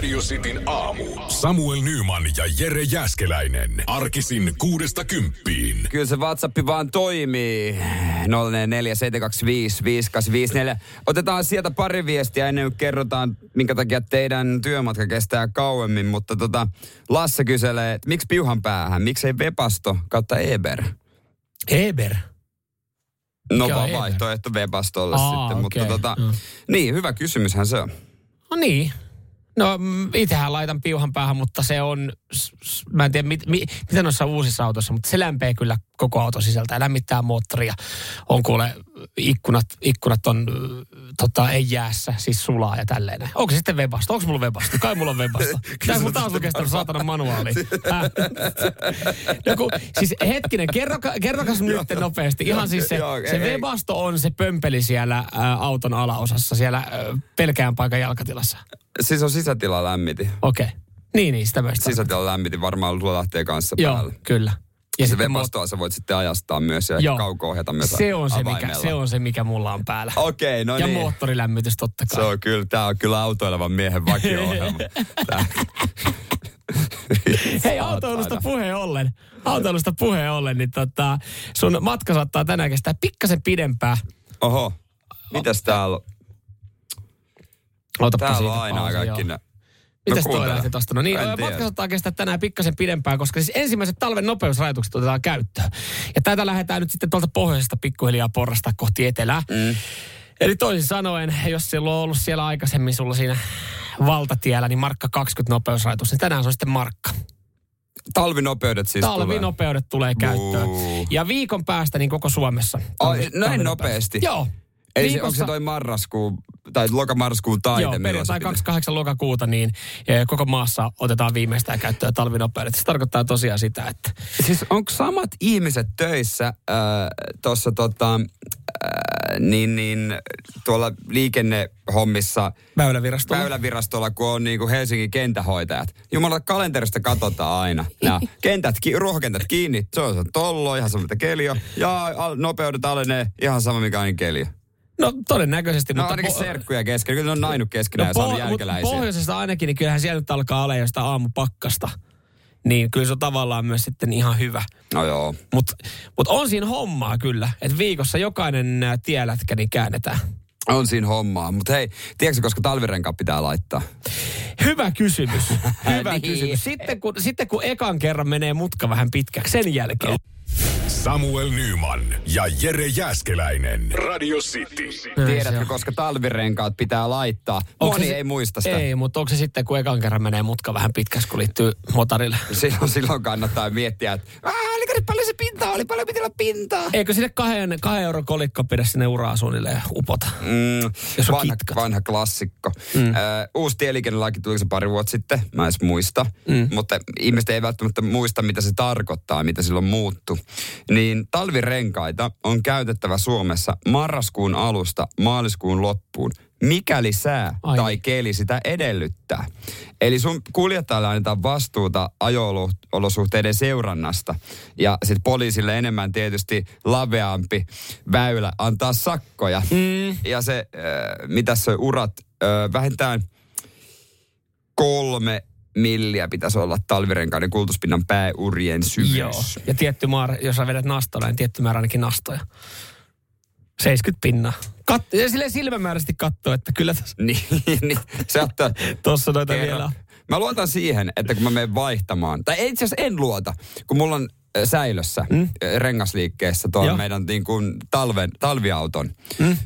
Radio Cityn aamu. Samuel Nyman ja Jere Jäskeläinen. Arkisin kuudesta kymppiin. Kyllä se WhatsApp vaan toimii. 04725584. Otetaan sieltä pari viestiä ennen kuin kerrotaan, minkä takia teidän työmatka kestää kauemmin. Mutta tota, Lasse kyselee, että miksi piuhan päähän? Miksei Webasto kautta Eber? Eber. No Eber? vaihtoehto Webastolle Aa, sitten. Mutta okei. tota, Mm. niin, hyvä kysymyshän se on. No niin. No itsehän laitan piuhan päähän, mutta se on, mä en tiedä mit, mi, mitä noissa uusissa autoissa, mutta se lämpee kyllä koko auto sisältä ja lämmittää moottoria. On kuule ikkunat, ikkunat on tota, ei jäässä, siis sulaa ja tälleen. Onko se sitten Webasto? Onko mulla Webasto? Kai mulla on Webasto. Tää mulla taas sitä saatana manuaali. Äh. No kun, siis hetkinen, kerroka, kerrokas nyt nopeasti. Ihan siis se, se. Webasto on se pömpeli siellä ä, auton alaosassa, siellä ä, pelkään paikan jalkatilassa. Siis on sisätila lämmiti. Okei. Okay. Niin, niin, sitä myös. Sisätila lämmiti varmaan luo lähtee kanssa Joo, päälle. kyllä. Ja se Webastoa sä voit sitten ajastaa myös ja Joo. kauko-ohjata myös se on se, mikä, se on se, mikä mulla on päällä. Okei, no ja niin. moottorilämmitys totta kai. Se on kyllä, tää on kyllä autoilevan miehen vakio-ohjelma. Hei, autoilusta puheen ollen, autoilusta puheen ollen, niin tota, sun matka saattaa tänään kestää pikkasen pidempään. Oho, mitäs täällä on? Täällä on aina kaikki joo. Mitäs No toi lähti tosta? No niin, matka saattaa kestää tänään pikkasen pidempään, koska siis ensimmäiset talven nopeusrajoitukset otetaan käyttöön. Ja tätä lähdetään nyt sitten tuolta pohjoisesta pikkuhiljaa porrasta kohti etelää. Mm. Eli toisin sanoen, jos silloin on ollut siellä aikaisemmin sulla siinä valtatiellä, niin markka 20 nopeusrajoitus, niin tänään se on sitten markka. Talvinopeudet siis tulee. Talvinopeudet tulee käyttöön. Buu. Ja viikon päästä niin koko Suomessa. Ai, talvi- näin talvinopeudet. nopeasti? Joo. Eli se, onko se toi marraskuu, tai lokamarraskuun taite? Joo, perjantai se pitää? 28. lokakuussa niin eh, koko maassa otetaan viimeistään käyttöön talvinopeudet. Se tarkoittaa tosiaan sitä, että Siis onko samat ihmiset töissä äh, tuossa tota, äh, niin, niin, tuolla liikennehommissa Väylävirastolla. Väylävirastolla, kun on niinku Helsingin kentähoitajat. Jumala, kalenterista katsotaan aina. Ja kentät, ki- ruohokentät kiinni, se on se tollo, ihan sama mitä keli on. Ja al- nopeudet alenee, ihan sama mikä on keli. No todennäköisesti, No mutta... ainakin po- serkkuja kesken. Kyllä ne on nainut keskenään ja no, saanut po- mut jälkeläisiä. pohjoisesta ainakin, niin kyllähän siellä nyt alkaa olla jo sitä aamupakkasta. Niin kyllä se on tavallaan myös sitten ihan hyvä. No joo. Mutta mut on siinä hommaa kyllä, että viikossa jokainen tielätkä niin käännetään. On siinä hommaa. Mutta hei, tiedätkö koska talvirenkaat pitää laittaa? Hyvä kysymys. Hyvä Niin. kysymys. Sitten kun, sitten kun ekan kerran menee mutka vähän pitkäksi, sen jälkeen. Samuel Nyman ja Jere Jäskeläinen. Radio City. Tiedätkö, koska talvirenkaat pitää laittaa? Onko Moni se- ei muista sitä. Ei, mutta onko se sitten, kun ekan kerran menee mutka vähän pitkäksi, kun liittyy motorille? Silloin, silloin kannattaa miettiä, että "Aa, oliko nyt paljon se pintaa, oli paljon piti olla pintaa. Eikö sinne kahden, kahden euron kolikko pidä sinne uraa suunnilleen upota? Mm, Jos on vanha, kitkat. vanha klassikko. Mm. Ö, uusi tieliikennelaki tuli se pari vuotta sitten, mä en edes muista. Mm. Mutta ihmiset ei välttämättä muista, mitä se tarkoittaa, mitä silloin muuttu. Niin talvirenkaita on käytettävä Suomessa marraskuun alusta maaliskuun loppuun, mikäli sää Ai tai keli sitä edellyttää. Eli sun kuljettajalle annetaan vastuuta ajo-olosuhteiden seurannasta. Ja sitten poliisille enemmän tietysti laveampi väylä antaa sakkoja. Mm. Ja se, äh, mitä se urat, äh, vähintään kolme milliä pitäisi olla talvirenkaiden kultuspinnan pääurien syvyys. Joo. Ja tietty määrä, jos sä vedät nastolla, niin tietty määrä ainakin nastoja. 70 pinnaa. Kat- ja silleen silmämääräisesti katsoo, että kyllä tässä Niin, niin. Se ottaa tossa noita kerran. vielä on. Mä luotan siihen, että kun mä menen vaihtamaan, tai itse asiassa en luota, kun mulla on äh, säilössä mm? rengasliikkeessä tuo Joo. meidän niin kuin talven, talviauton mm?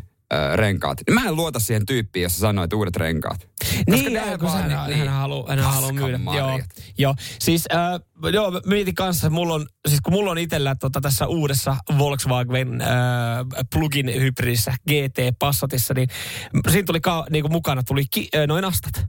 Renkaat. Niin mä en luota siihen tyyppiin, jos sanoit uudet renkaat. Niin, joo, kun vaan hän, niin- hän, haluaa, hän Paskan myydä. Joo, joo, siis äh, joo, mietin kanssa, mulla on, siis kun mulla on itsellä tota, tässä uudessa Volkswagen äh, plugin hybridissä GT Passatissa, niin siinä tuli ka, niinku mukana tuli ki, äh, noin astat.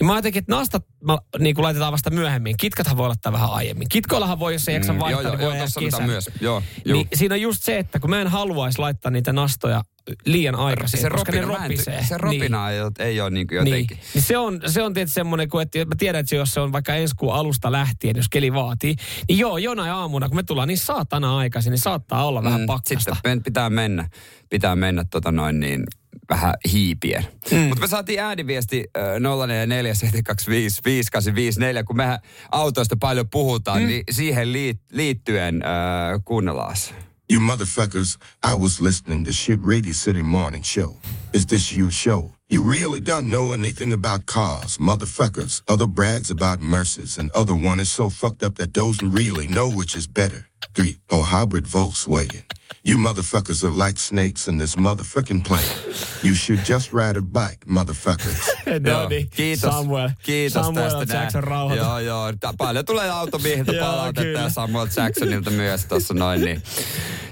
Niin mä ajattelin, että nastat mä, niin kuin laitetaan vasta myöhemmin. Kitkathan voi laittaa vähän aiemmin. Kitkoillahan voi, jos ei jaksa Mm, vaihtaa, joo, niin joo, voi joo, myös. Joo, juu. Niin siinä on just se, että kun mä en haluaisi laittaa niitä nastoja liian aikaisin, se koska ropina, ne en ty- ropisee. se ropina ei, ole, ei ole niin kuin jotenkin. Niin. niin se on, se on tietysti semmoinen, kun että mä tiedän, että jos se on vaikka ensi kuun alusta lähtien, jos keli vaatii, niin joo, jonain aamuna, kun me tullaan niin saatana aikaisin, niin saattaa olla vähän pakkasta. Mm, Sitten men- pitää mennä, pitää mennä tota noin niin vähän hiipien. Mm. Mutta me saatiin ääniviesti äh, 0447255854, kun mehän autoista paljon puhutaan, mm. niin siihen liit- liittyen äh, kuunnellaan. You motherfuckers, I was listening to Shit Radio City Morning Show. Is this you show? You really don't know anything about cars, motherfuckers. Other brags about Merces, and other one is so fucked up that doesn't really know which is better. Three or hybrid Volkswagen. You motherfuckers are like snakes in this motherfucking plane. You should just ride a bike, motherfuckers. no niin, Kiitos, Samuel, kiitos Samuel tästä. näin. Jackson rauhoita. Joo, joo. Paljon tulee automiehiltä Joo, palautetta kyllä. ja Samuel Jacksonilta myös tuossa noin. Niin.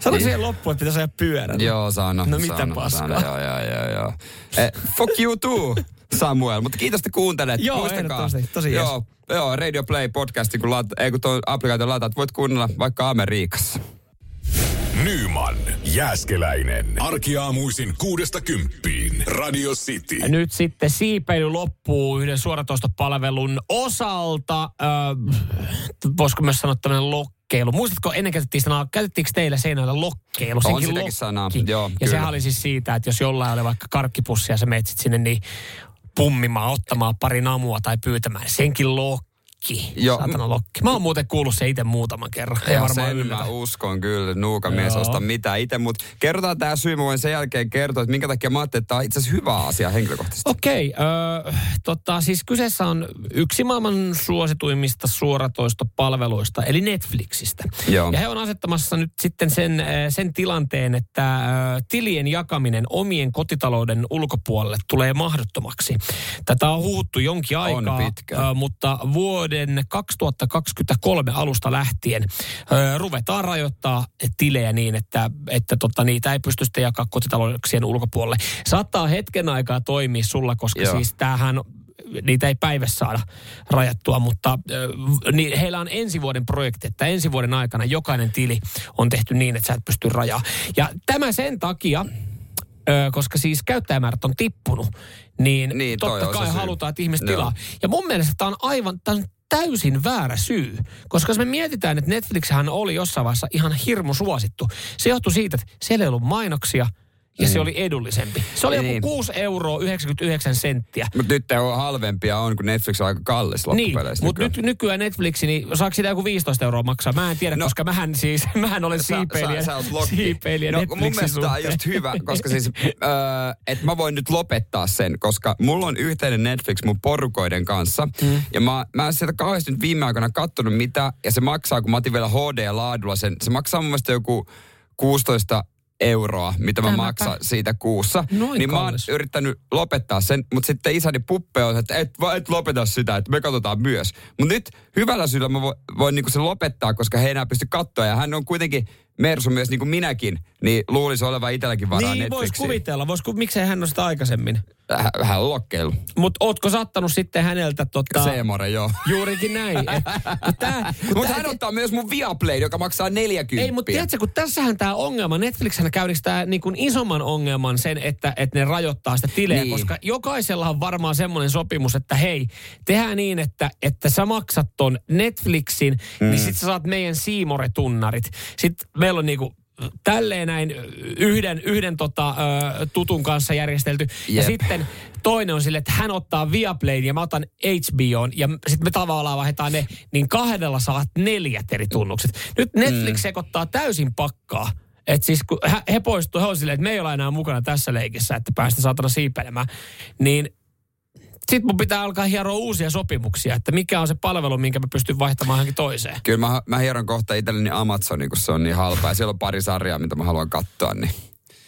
Sano siihen loppuun, että pitäisi ajaa pyörällä. Joo, sano. No mitä sano, paskaa. Sano, joo, joo, joo, joo. Eh, fuck you too, Samuel. Mutta kiitos, että kuuntelet. Joo, Muistakaa. Tosi joo, joo, Radio Play podcasti, kun, laat, ei, kun tuon applikaation lataat, voit kuunnella vaikka Amerikassa. Nyman, Jääskeläinen. Arkiaamuisin kuudesta kymppiin. Radio City. Ja nyt sitten siipeily loppuu yhden suoratoistopalvelun osalta. Äh, voisiko myös sanoa tämmöinen lokkeilu. Muistatko, ennen käytettiin sanaa, käytettiinkö teillä seinällä lokkeilu? On sitäkin lokki. sanaa, joo, Ja kyllä. sehän oli siis siitä, että jos jollain oli vaikka karkkipussi ja sä menet sit sinne niin pummimaan, ottamaan pari namua tai pyytämään. Senkin lokki. Joo. Saatana lokki. Mä oon muuten kuullut se itse muutaman kerran. Ei Ja varmaan sen yllätä. mä uskon kyllä, nuuka mies Joo. osta mitään itse, mutta kerrotaan tämä syy, mä voin sen jälkeen kertoa, että minkä takia mä ajattelin, että tämä on itse asiassa hyvä asia henkilökohtaisesti. Okei, okay, tota, siis kyseessä on yksi maailman suosituimmista suoratoistopalveluista, eli Netflixistä. Joo. Ja he on asettamassa nyt sitten sen, sen tilanteen, että äh, tilien jakaminen omien kotitalouden ulkopuolelle tulee mahdottomaksi. Tätä on huhuttu jonkin On aikaa, pitkään. äh, mutta vuoden 2023 alusta lähtien äh, ruvetaan rajoittaa tilejä niin, että, että tota, niitä ei pysty sitten jakaa kotitalouksien ulkopuolelle. Saattaa hetken aikaa toimia sulla, koska Joo. siis tämähän niitä ei päivässä saada rajattua, mutta niin heillä on ensi vuoden projekti, että ensi vuoden aikana jokainen tili on tehty niin, että sä et pysty rajaa. Ja tämä sen takia, ö, koska siis käyttäjämäärät on tippunut, niin, Niin, totta kai halutaan, että ihmiset tilaa. Ja mun mielestä tämä on aivan, tämä on täysin väärä syy. Koska jos me mietitään, että Netflixhän oli jossain vaiheessa ihan hirmu suosittu. Se johtui siitä, että siellä ei ollut mainoksia ja se oli edullisempi. Se oli Niin. joku 6 euroa 99 senttiä. Mutta nyt ne on halvempia on, kun Netflix on aika kallis Niin, loppupeleissä. mutta nykyään. nyt nykyään Netflix, niin saako sitä joku 15 euroa maksaa? Mä en tiedä, No. koska mähän siis, mähän olen siipeilijä, Sä, sä, sä siipeilijä no, Netflixin mun mielestä tää on just hyvä, koska siis, öö, että mä voin nyt lopettaa sen, koska mulla on yhteinen Netflix mun porukoiden kanssa. Mm. Ja mä, mä en sieltä kauheasti nyt viime aikoina kattonut mitä, ja se maksaa, kun mä otin vielä HD-laadulla sen, se maksaa mun mielestä joku 16 euroa, mitä mä Tämäpä. maksan siitä kuussa. Noin niin mä oon kallis. yrittänyt lopettaa sen, mutta sitten isäni puppe on, että et, et lopeta sitä, että me katsotaan myös. Mutta nyt hyvällä syyllä mä voin, voin niinku se lopettaa, koska he ei enää pysty katsoa. Ja hän on kuitenkin Mersu myös niin kuin minäkin, niin luulisi olevan itselläkin varaa Niin, vois Netflixiin. kuvitella. Vois, ku- miksei hän ole sitä aikaisemmin? Hän, hän on. Mutta ootko sattanut sitten häneltä tota... Seemore, joo. Juurikin näin. Mutta tää- hän ottaa myös mun Viaplay, joka maksaa 40. Ei, mutta tiedätkö, kun tässähän tämä ongelma, Netflixhän käynnistää niin kuin isomman ongelman sen, että, että ne rajoittaa sitä tilejä, Niin. niin. koska jokaisella on varmaan semmoinen sopimus, että hei, tehdään niin, että, että sä maksat ton Netflixin, mm. niin sit sä saat meidän Siimore-tunnarit. Sitten meillä on niinku tälleen näin yhden, yhden tota, tutun kanssa järjestelty. Ja Jep. sitten toinen on sille, että hän ottaa Viaplayn ja mä otan HBOn ja sitten me tavallaan vaihdetaan ne, niin kahdella saat neljät eri tunnukset. Nyt Netflix mm. sekoittaa täysin pakkaa. Et siis kun he, he poistuu, he on silleen, että me ei olla enää mukana tässä leikissä, että päästä saatana siipeilemään. Niin sitten mun pitää alkaa hieroa uusia sopimuksia, että mikä on se palvelu, minkä mä pystyn vaihtamaan johonkin toiseen. Kyllä mä, mä hieron kohta itselleni Amazonin, kun se on niin halpaa. Ja siellä on pari sarjaa, mitä mä haluan katsoa. Niin.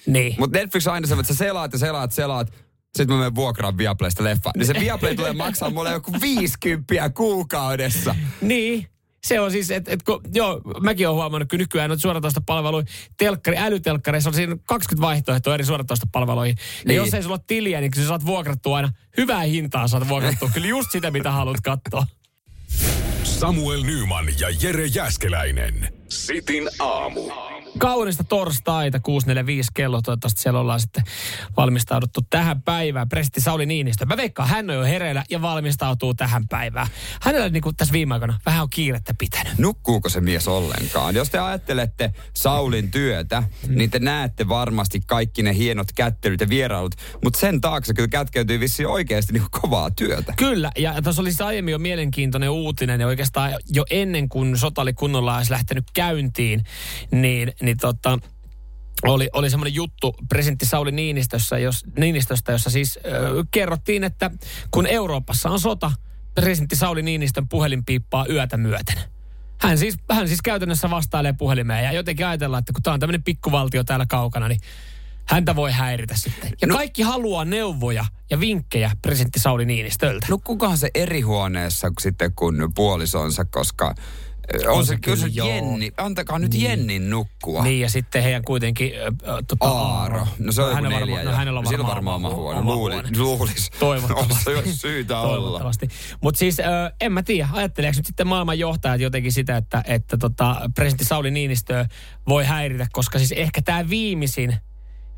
Niin. Mutta Netflix on aina se, että sä selaat ja selaat, selaat. Sitten mä menen vuokraan Viaplaysta leffa. Niin se Viaplay tulee maksaa mulle joku 50 kuukaudessa. Niin. Se on siis, että et, kun- joo, mäkin olen huomannut, että nykyään on suoratoista palveluja, telkkari, älytelkkareissa on siinä 20 vaihtoehtoa eri suoratoista palveluihin. Ja Niin. jos ei sulla ole tiliä, niin sä saat vuokrattua aina hyvää hintaa, saat vuokrattua kyllä just sitä, mitä haluat katsoa. Samuel Nyman ja Jere Jäskeläinen. Sitin aamu. Kaunista torstaita, 645 kello. Toivottavasti siellä ollaan sitten valmistauduttu tähän päivään. Presidentti Sauli Niinistö. Mä veikkaan, hän on jo hereillä ja valmistautuu tähän päivään. Hänellä niin kuin tässä viime aikoina vähän on kiirettä pitänyt. Nukkuuko se mies ollenkaan? Jos te ajattelette Saulin työtä, niin te näette varmasti kaikki ne hienot kättelyt ja vierailut, mutta sen taakse kyllä kätkeytyy vissiin oikeasti niin kovaa työtä. Kyllä, ja tuossa oli siis aiemmin jo mielenkiintoinen uutinen, ja oikeastaan jo ennen kuin sota oli kunnolla olisi lähtenyt käyntiin, niin, niin tota, oli, oli semmoinen juttu presidentti Sauli Niinistössä, jos, Niinistöstä, jossa siis ö, kerrottiin, että kun Euroopassa on sota, presidentti Sauli Niinistön puhelin piippaa yötä myöten. Hän siis, hän siis käytännössä vastailee puhelimeen ja jotenkin ajatellaan, että kun tämä on tämmöinen pikkuvaltio täällä kaukana, niin häntä voi häiritä sitten. Ja No- kaikki haluaa neuvoja ja vinkkejä presidentti Sauli Niinistöltä. Nukkuukohan se eri huoneessa sitten kuin puolisonsa, koska on, On se, se kyllä se. Jenni, antakaa nyt Jennin nukkua. Niin, ja sitten heidän kuitenkin... Ö, tota, Aaro. No se on hän joku neljä varmaan, jo. no, hänellä on varmaan, on varmaan oma huone. oma Luuli, luulis. Toivottavasti. On syytä olla. Toivottavasti. Mutta siis ö, en mä tiedä, ajatteleeko nyt sitten maailman johtajat jotenkin sitä, että, että tota, presidentti Sauli Niinistö voi häiritä, koska siis ehkä tämä viimeisin,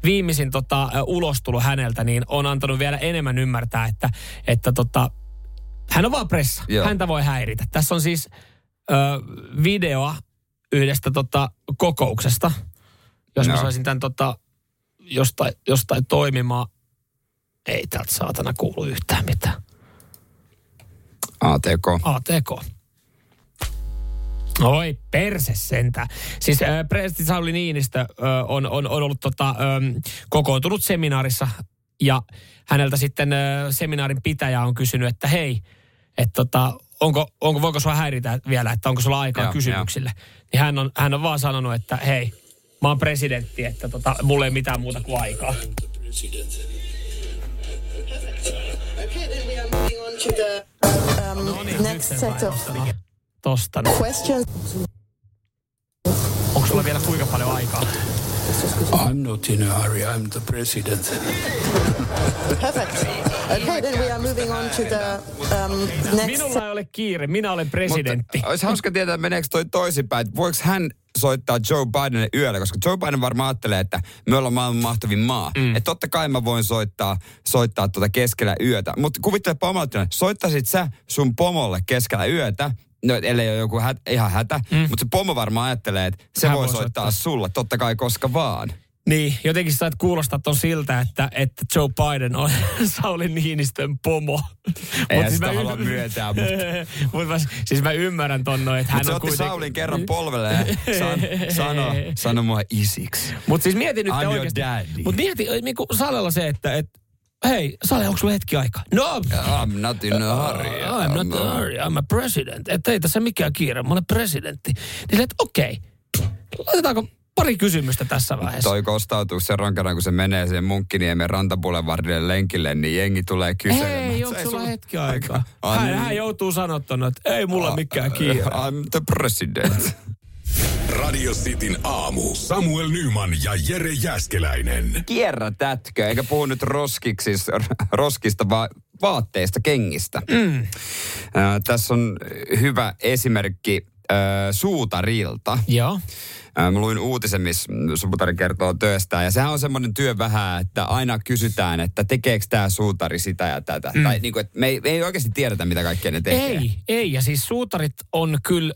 viimeisin tota, ulostulo häneltä niin on antanut vielä enemmän ymmärtää, että, että tota, hän on vaan pressa. Joo. Häntä voi häiritä. Tässä on siis ö, videoa yhdestä tota, kokouksesta, jos mä Joo. saisin tämän tota, jostain, jostain toimimaan. Ei täältä saatana kuulu yhtään mitään. ATK. ATK. Oi perse sentä. Siis äh, presidentti Sauli Niinistö äh, on, on, on ollut tota, ähm, kokoontunut seminaarissa ja häneltä sitten äh, seminaarin pitäjä on kysynyt, että hei, että tota, onko, onko, voiko sua häiritä vielä, että onko sulla aikaa Joo, kysymyksille. Niin hän on, hän on vaan sanonut, että hei, mä oon presidentti, että tota, mulla ei mitään muuta kuin aikaa. No niin, next set of tosta. Onko sulla vielä kuinka paljon aikaa? I'm not in a hurry. I'm the president. Perfect. Okay, then we are moving on to the um, next Minulla ei ole kiire, minä olen presidentti. Mutta olisi hauska tietää, meneekö toi toisinpäin, että voiko hän soittaa Joe Bidenille yöllä, koska Joe Biden varmaan ajattelee, että me ollaan maailman mahtavin maa. Mm. Että totta kai mä voin soittaa, soittaa tuota keskellä yötä. Mutta kuvittelepa omalla tilanne, soittaisit sä sun pomolle keskellä yötä, No, ellei ole joku hät, ihan hätä, mm. mutta se pomo varmaan ajattelee, että se Hän voi soittaa, soittaa. sulle, totta kai koska vaan. Niin, jotenkin sä kuulostaa ton siltä, että, että Joe Biden on Sauli Niinistön pomo. Eihän Mut sitä mä halua myöntää, mutta- Mut mä, siis mä ymmärrän ton noin, että hän on kuitenkin... Saulin kerran polvelle ja san, sano, sano mua isiksi. Mutta siis mieti nyt I'm oikeasti. Mutta mieti niin kuin Salella se, että, että hei, Sale, onko sulla hetki aikaa? No, I'm not in a hurry. I'm not in a hurry, I'm a president. Että ei tässä mikään kiire, mä olen presidentti. Niin että okei, laitetaanko pari kysymystä tässä vaiheessa? Toi kostautuu sen rankana, kun se menee sen Munkkiniemen rantabulevardille lenkille, niin jengi tulee kyselemään. Hei, onko ei sulla hetki aikaa? Ai Hän, hän joutuu sanottuna, että ei mulla mikään kiire. I'm the president. Radio Cityn aamu. Samuel Nyman ja Jere Jäskeläinen. Kierrätätkö, eikä puhu nyt roskiksi, roskista, vaan vaatteista, kengistä. Mm. Äh, tässä on hyvä esimerkki äh, suutarilta. Joo. Mä luin uutisen, missä suutari kertoo työstään. Ja sehän on semmoinen työ vähän, että aina kysytään, että tekeekö tämä suutari sitä ja tätä. Mm. Tai niin kuin, että me ei, me ei oikeasti tiedetä, mitä kaikkea ne tekee. Ei, ei. Ja siis suutarit on kyllä,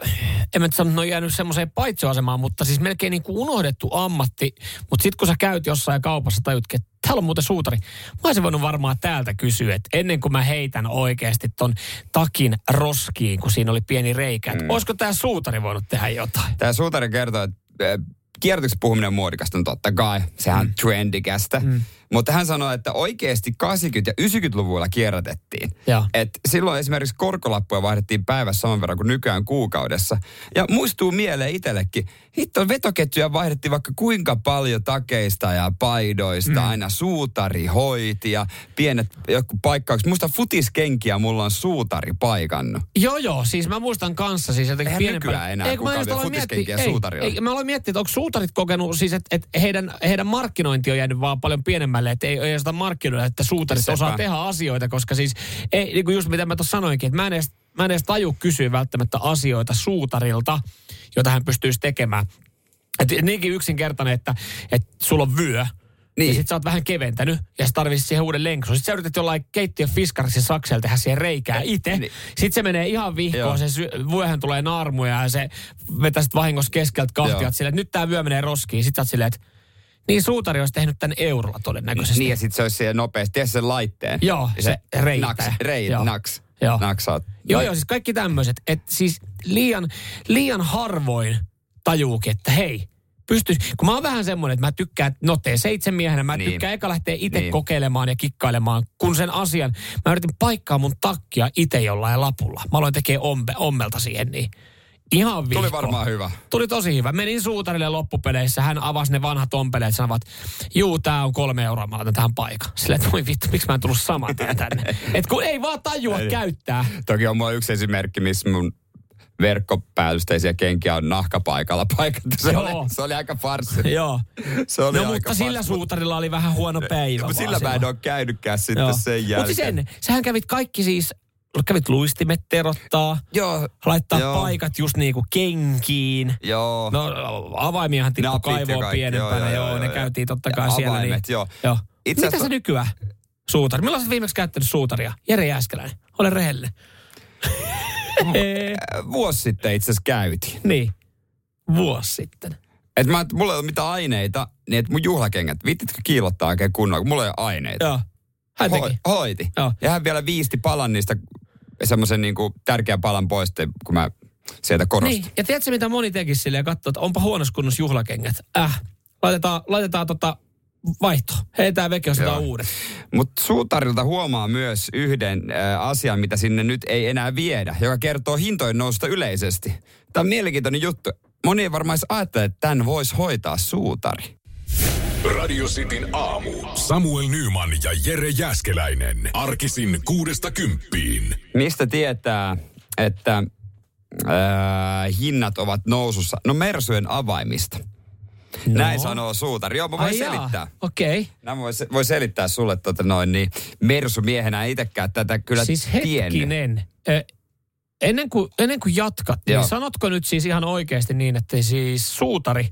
en mä nyt sano, että ne on jäänyt semmoiseen paitsioasemaan, mutta siis melkein niin kuin unohdettu ammatti. Mutta sitten kun sä käyt jossain kaupassa tajutkin, että täällä on muuten suutari. Mä olisin voinut varmaan täältä kysyä, että ennen kuin mä heitän oikeasti ton takin roskiin, kun siinä oli pieni reikä, että mm. olisiko tämä suutari voinut tehdä jotain? Tämä suutari kertoo, että äh, kierrätyksen puhuminen on muodikasta, totta kai. Sehän on trendikästä. Mm. Mutta hän sanoi, että oikeasti 80- ja 90-luvulla kierrätettiin. Joo. Et silloin esimerkiksi korkolappuja vaihdettiin päivässä saman verran kuin nykyään kuukaudessa. Ja muistuu mieleen itsellekin, hitto vetoketjuja vaihdettiin vaikka kuinka paljon takeista ja paidoista, mm. aina suutari hoiti ja pienet joku paikkaukset. Muista futiskenkiä mulla on suutari paikannut. Joo, joo. Siis mä muistan kanssa siis jotenkin Eihän pienempänä. nykyään enää Ei, kukaan just vie aloin futiskenkiä ei, suutarilla. Ei, mä aloin miettiä, että onko suutarit kokenut siis, että, että heidän, heidän markkinointi on jäänyt vaan paljon pienemmälle, että ei, ei sitä markkinoida, että suutarit Sepä. osaa tehdä asioita, koska siis, ei, niin kuin just mitä mä tuossa sanoinkin, että mä en edes, mä en edes taju kysyä välttämättä asioita suutarilta, jota hän pystyisi tekemään. Et niinkin yksinkertainen, että, että sulla on vyö, niin. Ja sit sä oot vähän keventänyt ja sä tarvitset siihen uuden lenksun. Sitten sä yrität jollain keittiön fiskarissa saksella tehdä siihen reikää itse. Niin. Niin. Sitten se menee ihan Joo. vihkoon, se sy- vyöhän tulee naarmuja ja se vetää sit vahingossa keskeltä Joo. kahtiat silleen, että nyt tää vyö menee roskiin. Sitten sä oot silleen, että niin suutari olisi tehnyt tän eurolla todennäköisesti. Niin ja sitten se olisi siellä nopeasti, tiedä sen laitteen. Joo, Ja se reittää. Naks, rei, Joo. naks. Joo. Naksaat. Joo, joo, siis kaikki tämmöiset. Että siis liian, liian harvoin tajuukin, että hei, pystyis, kun mä oon vähän semmoinen, että mä tykkään, no tee seitsemän miehenä, mä Niin. tykkään eka lähteä itse Niin. kokeilemaan ja kikkailemaan, kun sen asian, mä yritin paikkaa mun takkia itse jollain lapulla. Mä aloin tekee ompe, ommelta siihen, niin ihan vihko. Tuli varmaan hyvä. Tuli tosi hyvä. Menin suutarille loppupeleissä, hän avasi ne vanhat ompeleet, sanovat, juu, tää on kolme euroa, mä laitan tähän paikan. Silleen, että voi vittu, miksi mä en tullut saman tien tänne. Et kun ei vaan tajua käyttää. Toki on mulla yksi esimerkki, missä mun verkkopäällysteisiä kenkiä on nahkapaikalla paikattu. Se, Joo. oli, se oli aika farsi. Joo. Se oli no aika mutta sillä farsi. suutarilla oli vähän huono päivä. Vaan sillä mä en ole käynytkään sitten Joo. sen jälkeen. Mutta siis ennen, sähän kävit kaikki siis, kävit luistimet terottaa, Joo. laittaa Joo. paikat just niinku kenkiin. Joo. No avaimiahan ja kaivoon pienempänä, joo, joo, joo, ne joo. käytiin totta kai siellä. avaimet, niin, joo. joo. Itse Mitä se nykyään? Suutari. Milloin sä viimeksi käyttänyt suutaria? Jere Jääskeläinen. Ole rehellinen. Vuosi sitten itse asiassa käytiin. niin. Vuosi sitten. Et mä, mulla ei ole mitään aineita, niin että mun juhlakengät, vittitkö kiilottaa oikein kunnolla, kun mulla ei ole aineita. Joo. Hän teki. Hoi, hoiti. Joo. Ja hän vielä viisti palan niistä, semmoisen niinku tärkeän palan pois, kun mä sieltä korosta. Niin, ja tiedätkö mitä moni tekisi silleen ja katsoo, että onpa huonossa kunnossa juhlakengät. Äh, laitetaan, laitetaan tota vaihto. Heitään veke, ostetaan Joo. uudet. Mutta suutarilta huomaa myös yhden äh, asian, mitä sinne nyt ei enää viedä, joka kertoo hintojen noususta yleisesti. Tämä on mielenkiintoinen juttu. Moni ei varmaan ajattele, että tämän voisi hoitaa suutari. Radio Cityn aamu. Samuel Nyman ja Jere Jäskeläinen. Arkisin kuudesta kymppiin. Mistä tietää, että äh, hinnat ovat nousussa? No Mersujen avaimista. No. Näin sanoo suutari. Joo, mä voin Ai selittää. Okei. Okay. Nämä voi, voi selittää sulle tota noin, niin Mersu-miehenä itsekään tätä kyllä Siis tiennyt. hetkinen. Ö, ennen, kuin, ennen kuin jatkat, Joo. niin sanotko nyt siis ihan oikeasti niin, että siis suutari,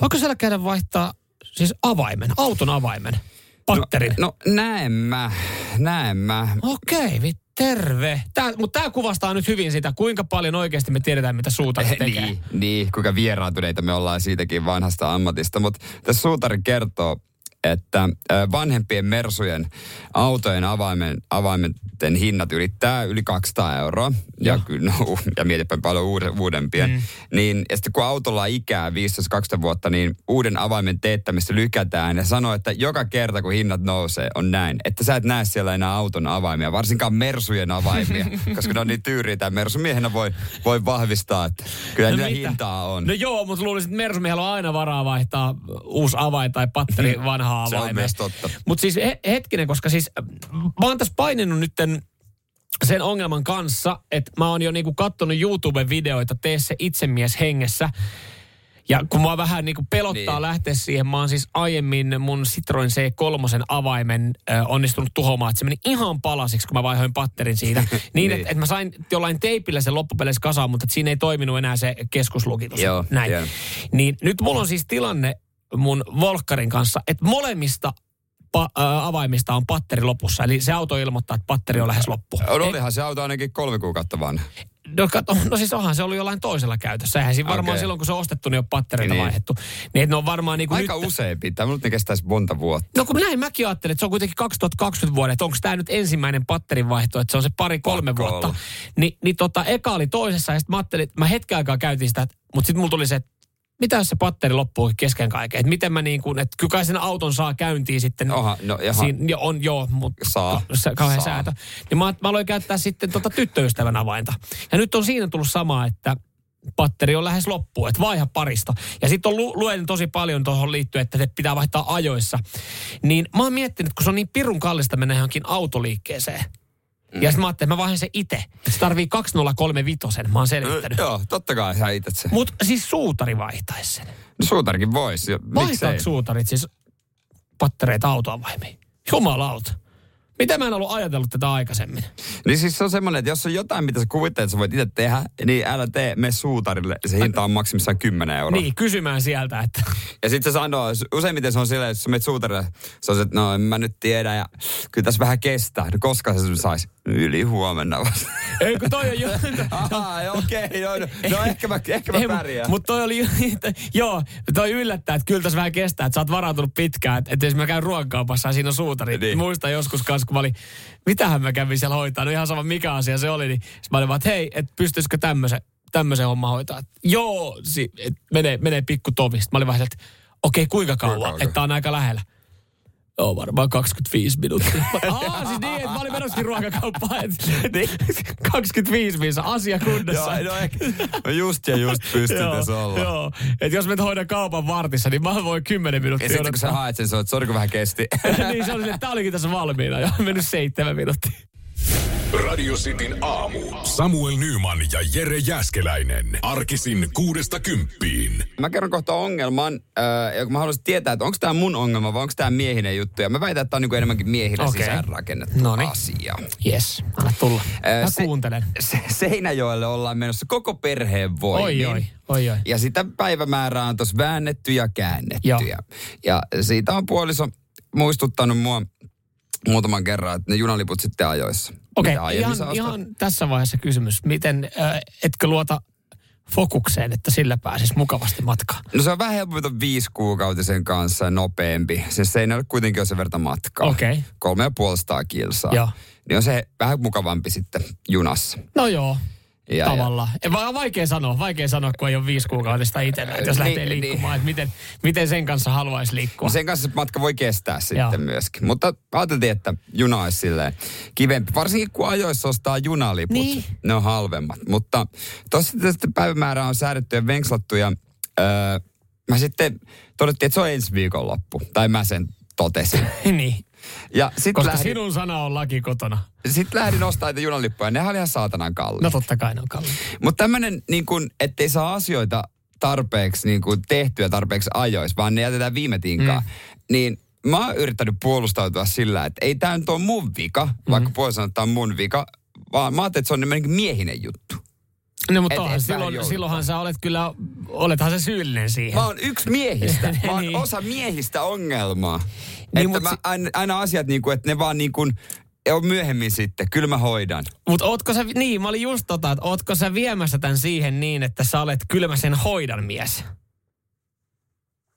voiko siellä käydä vaihtaa siis avaimen, auton avaimen, patterin? No, no näen mä, näen mä. Okei, vit, terve. Tää, mutta tämä kuvastaa nyt hyvin sitä, kuinka paljon oikeasti me tiedetään, mitä suutari tekee. niin, niin, kuinka vieraantuneita me ollaan siitäkin vanhasta ammatista. Mutta tässä suutari kertoo, että vanhempien Mersujen autojen avaimen, avaimenten hinnat ylittää yli 200 euroa. Ja, kyllä, no, ja mietipä paljon uude, uudempia. Mm. Niin, ja sitten kun autolla on ikää 15-20 vuotta, niin uuden avaimen teettämistä lykätään. Ja sanoo, että joka kerta kun hinnat nousee, on näin. Että sä et näe siellä enää auton avaimia, varsinkaan Mersujen avaimia. koska ne on niin tyyriä. Tämä Mersumiehenä voi, voi vahvistaa, että kyllä no hintaa on. No joo, mutta luulisin, että Mersumiehellä on aina varaa vaihtaa uusi avain tai patteri vanhaa Se on myös totta. Mutta siis he, hetkinen, koska siis äh, mä oon tässä paininut nytten sen ongelman kanssa, että mä oon jo niinku kattonut YouTube-videoita Tee se itsemies hengessä. Ja kun mä vähän niinku pelottaa Niin. lähteä siihen, mä oon siis aiemmin mun Citroen C3 avaimen ö, onnistunut tuhoamaan, että se meni ihan palasiksi, kun mä vaihoin patterin siitä. niin, Niin. että et mä sain jollain teipillä sen loppupeleissä kasaan, mutta siinä ei toiminut enää se keskuslukitus. Joo, Näin. Niin nyt mulla on siis tilanne mun Volkkarin kanssa, että molemmista pa- ä, avaimista on patteri lopussa. Eli se auto ilmoittaa, että patteri on lähes loppu. No, olihan se auto ainakin kolme kuukautta vanha. No, kato, no siis onhan se ollut jollain toisella käytössä. Eihän siinä varmaan Okei. silloin, kun se on ostettu, niin on pattereita Niin. vaihdettu. Niin ne on varmaan niin kuin Aika nyt... usein pitää, mutta ne kestäisi monta vuotta. No kun näin mäkin ajattelin, että se on kuitenkin 2020 vuoden, että onko tämä nyt ensimmäinen patterin vaihto, että se on se pari-kolme Pakko vuotta. Ni, niin tota, eka oli toisessa ja sitten mä ajattelin, että mä hetken aikaa käytin sitä, mutta sitten mulla tuli se, että mitä jos se patteri loppuu kesken kaiken? Että miten mä niin kuin, että kyllä kai sen auton saa käyntiin sitten. Oha, no jaha. Siin, jo, on joo, mutta Saa. se, kauhean Saa. säätö. Niin mä, mä aloin käyttää sitten tota tyttöystävän avainta. Ja nyt on siinä tullut sama, että patteri on lähes loppu, että vaiha paristo. Ja sitten on lu- luen tosi paljon tuohon liittyen, että se pitää vaihtaa ajoissa. Niin mä oon miettinyt, kun se on niin pirun kallista mennä johonkin autoliikkeeseen. Mm. Ja sitten mä ajattelin, että mä vaihan se itse. Se tarvii 2035, mä oon selvittänyt. Joo, totta kai sä itse se. Mutta siis suutari vaihtaisi sen. No, suutarikin voisi. Vaihtaako suutarit siis pattereita autoavaimiin? Jumalauta. Mitä mä en ollut ajatellut tätä aikaisemmin? Niin siis se on semmoinen, että jos on jotain, mitä sä kuvittelet, että sä voit itse tehdä, niin älä tee, me suutarille. Se hinta on maksimissaan 10 euroa. Niin, kysymään sieltä, että Ja sitten se sanoo, useimmiten se on silleen, että jos sä menet suutarille, se on se, että no en mä nyt tiedä ja kyllä tässä vähän kestää. No koska se saisi? Yli huomenna vasta. Ei kun toi on jo... Aha, okei, okay, no, no, no, ehkä mä, ehkä mä Ei, pärjään. Mutta toi oli, joo, toi yllättää, että kyllä tässä vähän kestää, että sä oot varautunut pitkään, että, että jos mä käyn ruokakaupassa ja siinä on suutari. Niin. Niin. Muistan joskus kanssa, kun mä olin, mitähän mä kävin siellä hoitaa, no ihan sama mikä asia se oli, niin mä olin vaan, että hei, että pystyisikö tämmöisen tämmöisen homman hoitaa. Et, joo, si, et, menee, menee pikku tovista. Mä olin vähän, että okei, kuinka kauan, kauan? että on aika lähellä. Joo, varmaan 25 minuuttia. Aa, siis niin, että mä olin menossakin ruokakauppaan. Et, niin, 25 minuuttia, asia kunnossa. Joo, no, ehkä, no just ja just pystyttäisiin olla. Joo, että jos me hoidan kaupan vartissa, niin mä voin 10 Ja minuuttia sitten kun sä haet sen, se on, että sori kun vähän kesti. niin se oli se, että tää olikin tässä valmiina ja on mennyt seitsemän minuuttia. Radio Cityn aamu. Samuel Nyman ja Jere Jäskeläinen. Arkisin kuudesta kymppiin. Mä kerron kohta ongelman, äh, ja kun mä haluaisin tietää, että onko tämä mun ongelma vai onko tämä miehinen juttu. Ja mä väitän, että tämä on niinku enemmänkin miehille Okei. sisäänrakennettu Noniin. asia. Yes, anna tulla. Ö, Mä se- kuuntelen. Se, Seinäjoelle ollaan menossa koko perheen voimin. Oi, oi, oi, oi. Ja sitä päivämäärää on tuossa väännetty ja käännetty. Ja, ja siitä on puoliso muistuttanut mua muutaman kerran, että ne junaliput sitten ajoissa. Okei, aiemmin ihan, ihan tässä vaiheessa kysymys. Miten, äh, etkö luota fokukseen, että sillä pääsisi mukavasti matkaan? No se on vähän helpompi viisi kuukautisen kanssa nopeampi. Se Seinäjoelle kuitenkin on sen verran matkaa. Okei. Kolme ja puolestaan kilsaa. Joo. Niin on se vähän mukavampi sitten junassa. No joo, Ja, tavallaan. Ja. Va- vaikea sanoa, vaikea sanoa, kun ei ole viisi kuukautista itsellä, että jos Niin, lähtee liikkumaan, että miten, miten sen kanssa haluaisi liikkua. sen kanssa matka voi kestää sitten Joo. myöskin. Mutta ajateltiin, että juna olisi silleen kivempi. Varsinkin kun ajoissa ostaa junaliput. Niin. Ne on halvemmat. Mutta tuossa tästä päivämäärä on säädetty ja venkslattu ja öö, mä sitten todettiin, että se on ensi viikonloppu. Tai mä sen totesin. niin, Ja sitten koska lähdin, sinun sana on laki kotona. sit lähdin ostamaan niitä junalippuja. Nehän oli ihan saatanan kalliita. No totta kai ne on kalliita. Mutta tämmöinen, niin kun, ettei saa asioita tarpeeksi niin kun tehtyä tarpeeksi ajoissa, vaan ne jätetään viime tinkaan, mm. niin mä oon yrittänyt puolustautua sillä, että ei tämä nyt ole mun vika, mm. vaikka puoli että on mun vika, vaan mä ajattelin, että se on enemmänkin miehinen juttu. No mutta Et- et silloin, silloinhan sä olet kyllä, olethan se syyllinen siihen. Mä oon yksi miehistä. Mä oon Niin. osa miehistä ongelmaa. Niin, että mä, aina, aina asiat niin kuin, että ne vaan niin kuin, on myöhemmin sitten. Kyllä mä hoidan. Mutta ootko sä, niin mä olin just tota, että ootko sä viemässä tämän siihen niin, että sä olet kylmä sen hoidan mies?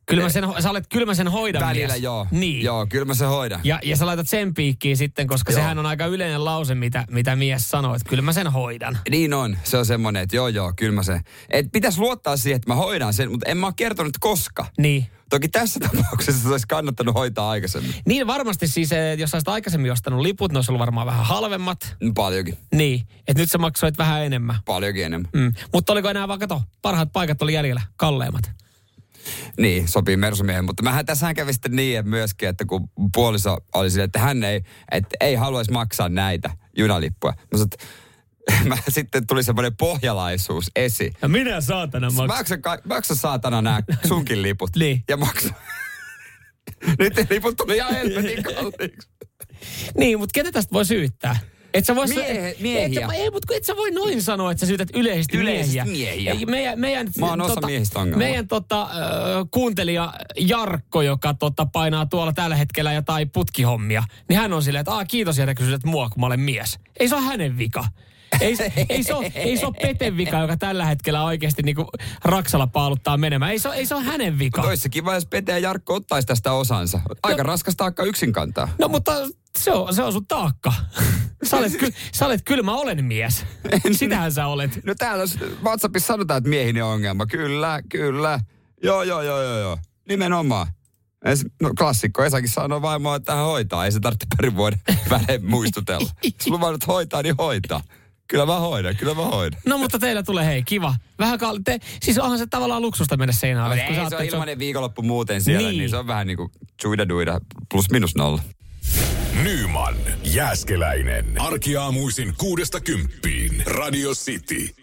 Kylmä sen, sä olet kylmä sen hoidan Välillä mies. joo. Niin. Joo, kyllä mä se hoidan. Ja, ja sä laitat sen piikkiin sitten, koska Joo. sehän on aika yleinen lause, mitä, mitä mies sanoo, että kyllä mä sen hoidan. Niin on. Se on semmoinen, että joo joo, kyllä mä se. Et pitäisi luottaa siihen, että mä hoidan sen, mutta en mä ole kertonut koska. Niin. Toki tässä tapauksessa se olisi kannattanut hoitaa aikaisemmin. Niin varmasti siis, eh, jos olisit aikaisemmin ostanut liput, ne olisi ollut varmaan vähän halvemmat. Mm, Paljonkin. Niin, että nyt sä maksoit vähän enemmän. Paljonkin enemmän. Mm. Mutta oliko enää vaan, kato, parhaat paikat oli jäljellä, kalleimmat. Niin, sopii Mersumiehen, mutta mähän tässähän kävi sitten niin että myöskin, että kun puoliso oli silleen, että hän ei, että ei haluaisi maksaa näitä junalippuja. Mä, sanoin, mä sitten tuli semmoinen pohjalaisuus esiin. Ja minä saatana maksan. Maksa, ka- maksa saatana nämä sunkin liput. Niin. Ja maksa. Nyt liput tuli ihan helvetin kalliiksi. Niin, mutta ketä tästä voi syyttää? Et sä vois, Miehe- miehiä. Et, ei, mutta et sä voi noin sanoa, että sä syytät yleisesti, Yleisesti miehiä. miehiä. Ei, meidän, meidän, Mä oon osa miehistä ongelmaa. Meidän tota, äh, kuuntelija Jarkko, joka tota, painaa tuolla tällä hetkellä jotain putkihommia, niin hän on silleen, että Aa, kiitos kun syytät mua, kun mä olen mies. Ei se ole hänen vika. Ei, se- ei, se ole, ei se ole Peten vika, joka tällä hetkellä oikeasti niinku Raksalla paaluttaa menemään. Ei se, ole- ei se ole hänen vika. Toissa kiva, jos Pete ja Jarkko ottaisi tästä osansa. Aika raskas taakka yksin kantaa. No mutta se on, se on sun taakka. Sä olet, ky, sä olet kyllä mä olen mies. Sitähän sä olet. No täällä WhatsAppissa sanotaan, että miehinen ongelma. Kyllä, kyllä. Joo, joo, joo, joo, joo. Nimenomaan. Es, no klassikko, Esakin sanoo vaimoa, että hän hoitaa. Ei se tarvitse parin vuoden välein muistutella. Jos luvan nyt hoitaa, niin hoitaa. Kyllä mä hoidan, kyllä mä hoidan. No mutta teillä tulee hei, kiva. Vähän kal- te, siis onhan se tavallaan luksusta mennä seinään. No, ei, se on ilmainen viikonloppu muuten siellä, niin, Niin. niin se on vähän niin kuin chuida duida plus minus nolla. Nyman, Jääskeläinen. Arkiaamuisin kuudesta kymppiin. Radio City.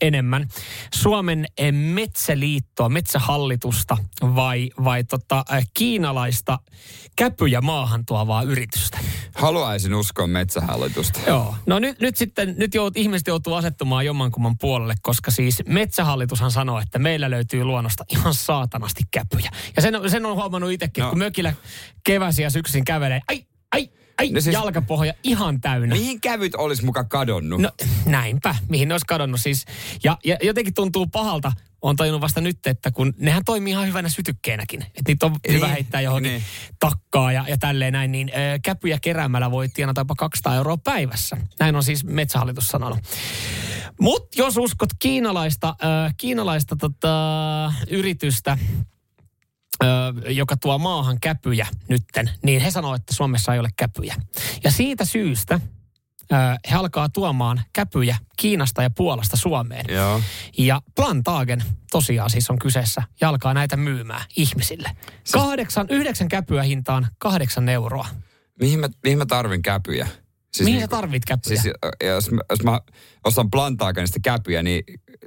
enemmän? Suomen eh, metsäliittoa, metsähallitusta vai, vai tota, äh, kiinalaista käpyjä maahan tuovaa yritystä? Haluaisin uskoa metsähallitusta. Joo. No nyt, nyt sitten, nyt jout, ihmiset joutuu asettumaan jommankumman puolelle, koska siis metsähallitushan sanoo, että meillä löytyy luonnosta ihan saatanasti käpyjä. Ja sen, sen on huomannut itsekin, No. kun mökillä keväisin ja syksyisin kävelee, ai, ai, ai, No siis, jalkapohja ihan täynnä. Mihin kävyt olisi muka kadonnut? No näinpä, mihin ne olisi kadonnut siis. Ja, ja jotenkin tuntuu pahalta, on tajunnut vasta nyt, että kun nehän toimii ihan hyvänä sytykkeenäkin. Että niitä on Niin, hyvä heittää johonkin niin. takkaa ja, ja tälleen näin, niin ö, käpyjä keräämällä voi tienata jopa 200 euroa päivässä. Näin on siis Metsähallitus sanonut. Mutta jos uskot kiinalaista, ö, kiinalaista tota, yritystä, joka tuo maahan käpyjä nytten, niin he sanoo, että Suomessa ei ole käpyjä. Ja siitä syystä ö, he alkaa tuomaan käpyjä Kiinasta ja Puolasta Suomeen. Joo. Ja Plantagen tosiaan siis on kyseessä ja alkaa näitä myymään ihmisille. Kahdeksan, yhdeksän käpyä hintaan kahdeksan euroa. Mihin mä, mihin mä tarvin käpyjä? Siis Mihin niinku- sä tarvit käpyjä? Siis jos, mä- jos mä ostan plantaakanista käpyjä, niin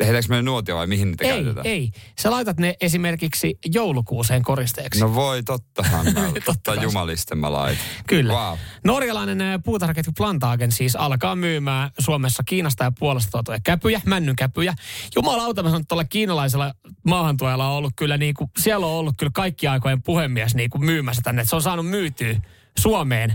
heitäks me nuotio vai mihin niitä ei, käytetään? ei. Sä laitat ne esimerkiksi joulukuuseen koristeeksi. No voi, totta Hanna. totta kai. jumaliste mä laitan. Kyllä. Wow. Norjalainen puutarhaketju Plantagen siis alkaa myymään Suomessa Kiinasta ja Puolasta tuotuja käpyjä, männynkäpyjä. Jumalauta, mä sanon, että tuolla kiinalaisella maahantuojalla on ollut kyllä niin kuin, siellä on ollut kyllä kaikki aikojen puhemies niin kuin myymässä tänne. Se on saanut myytyä Suomeen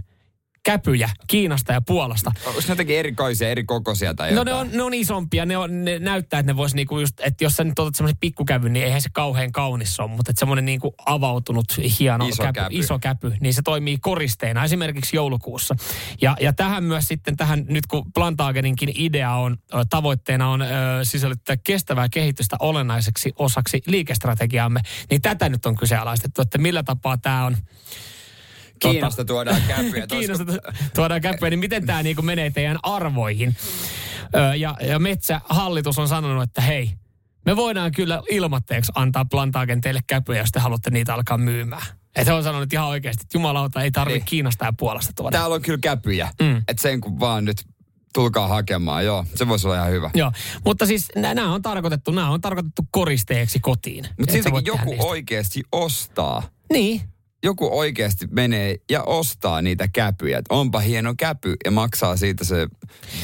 käpyjä Kiinasta ja Puolasta. Onko ne jotenkin erikoisia, eri kokoisia tai No jotain? ne on, ne on isompia, ne, on, ne näyttää, että ne vois niinku just, että jos sä nyt otat semmoisen pikkukävyn, niin eihän se kauhean kaunis ole, mutta että semmoinen niinku avautunut hieno Iso käpy, käpy. iso käpy, niin se toimii koristeena esimerkiksi joulukuussa. Ja, ja tähän myös sitten tähän, nyt kun Plantageninkin idea on, tavoitteena on ö, sisällyttää kestävää kehitystä olennaiseksi osaksi liikestrategiaamme, niin tätä nyt on kyseenalaistettu, että millä tapaa tämä on Kiinasta tuodaan käpyjä. Kiinasta tuodaan käppyä, niin miten tämä niinku menee teidän arvoihin? Ja, ja metsähallitus on sanonut, että hei, me voidaan kyllä ilmatteeksi antaa Plantagen teille käpyjä, jos te haluatte niitä alkaa myymään. Että on sanonut ihan oikeasti, että jumalauta ei tarvitse Niin. Kiinasta ja Puolasta tuoda. Täällä on kyllä käpyjä. Mm. Että sen kun vaan nyt tulkaa hakemaan. Joo, se voisi olla ihan hyvä. Joo, mutta siis nämä on tarkoitettu, nämä on tarkoitettu koristeeksi kotiin. Mutta siltikin joku niistä. oikeasti ostaa. Niin, Joku oikeasti menee ja ostaa niitä käpyjä. Et onpa hieno käpy ja maksaa siitä se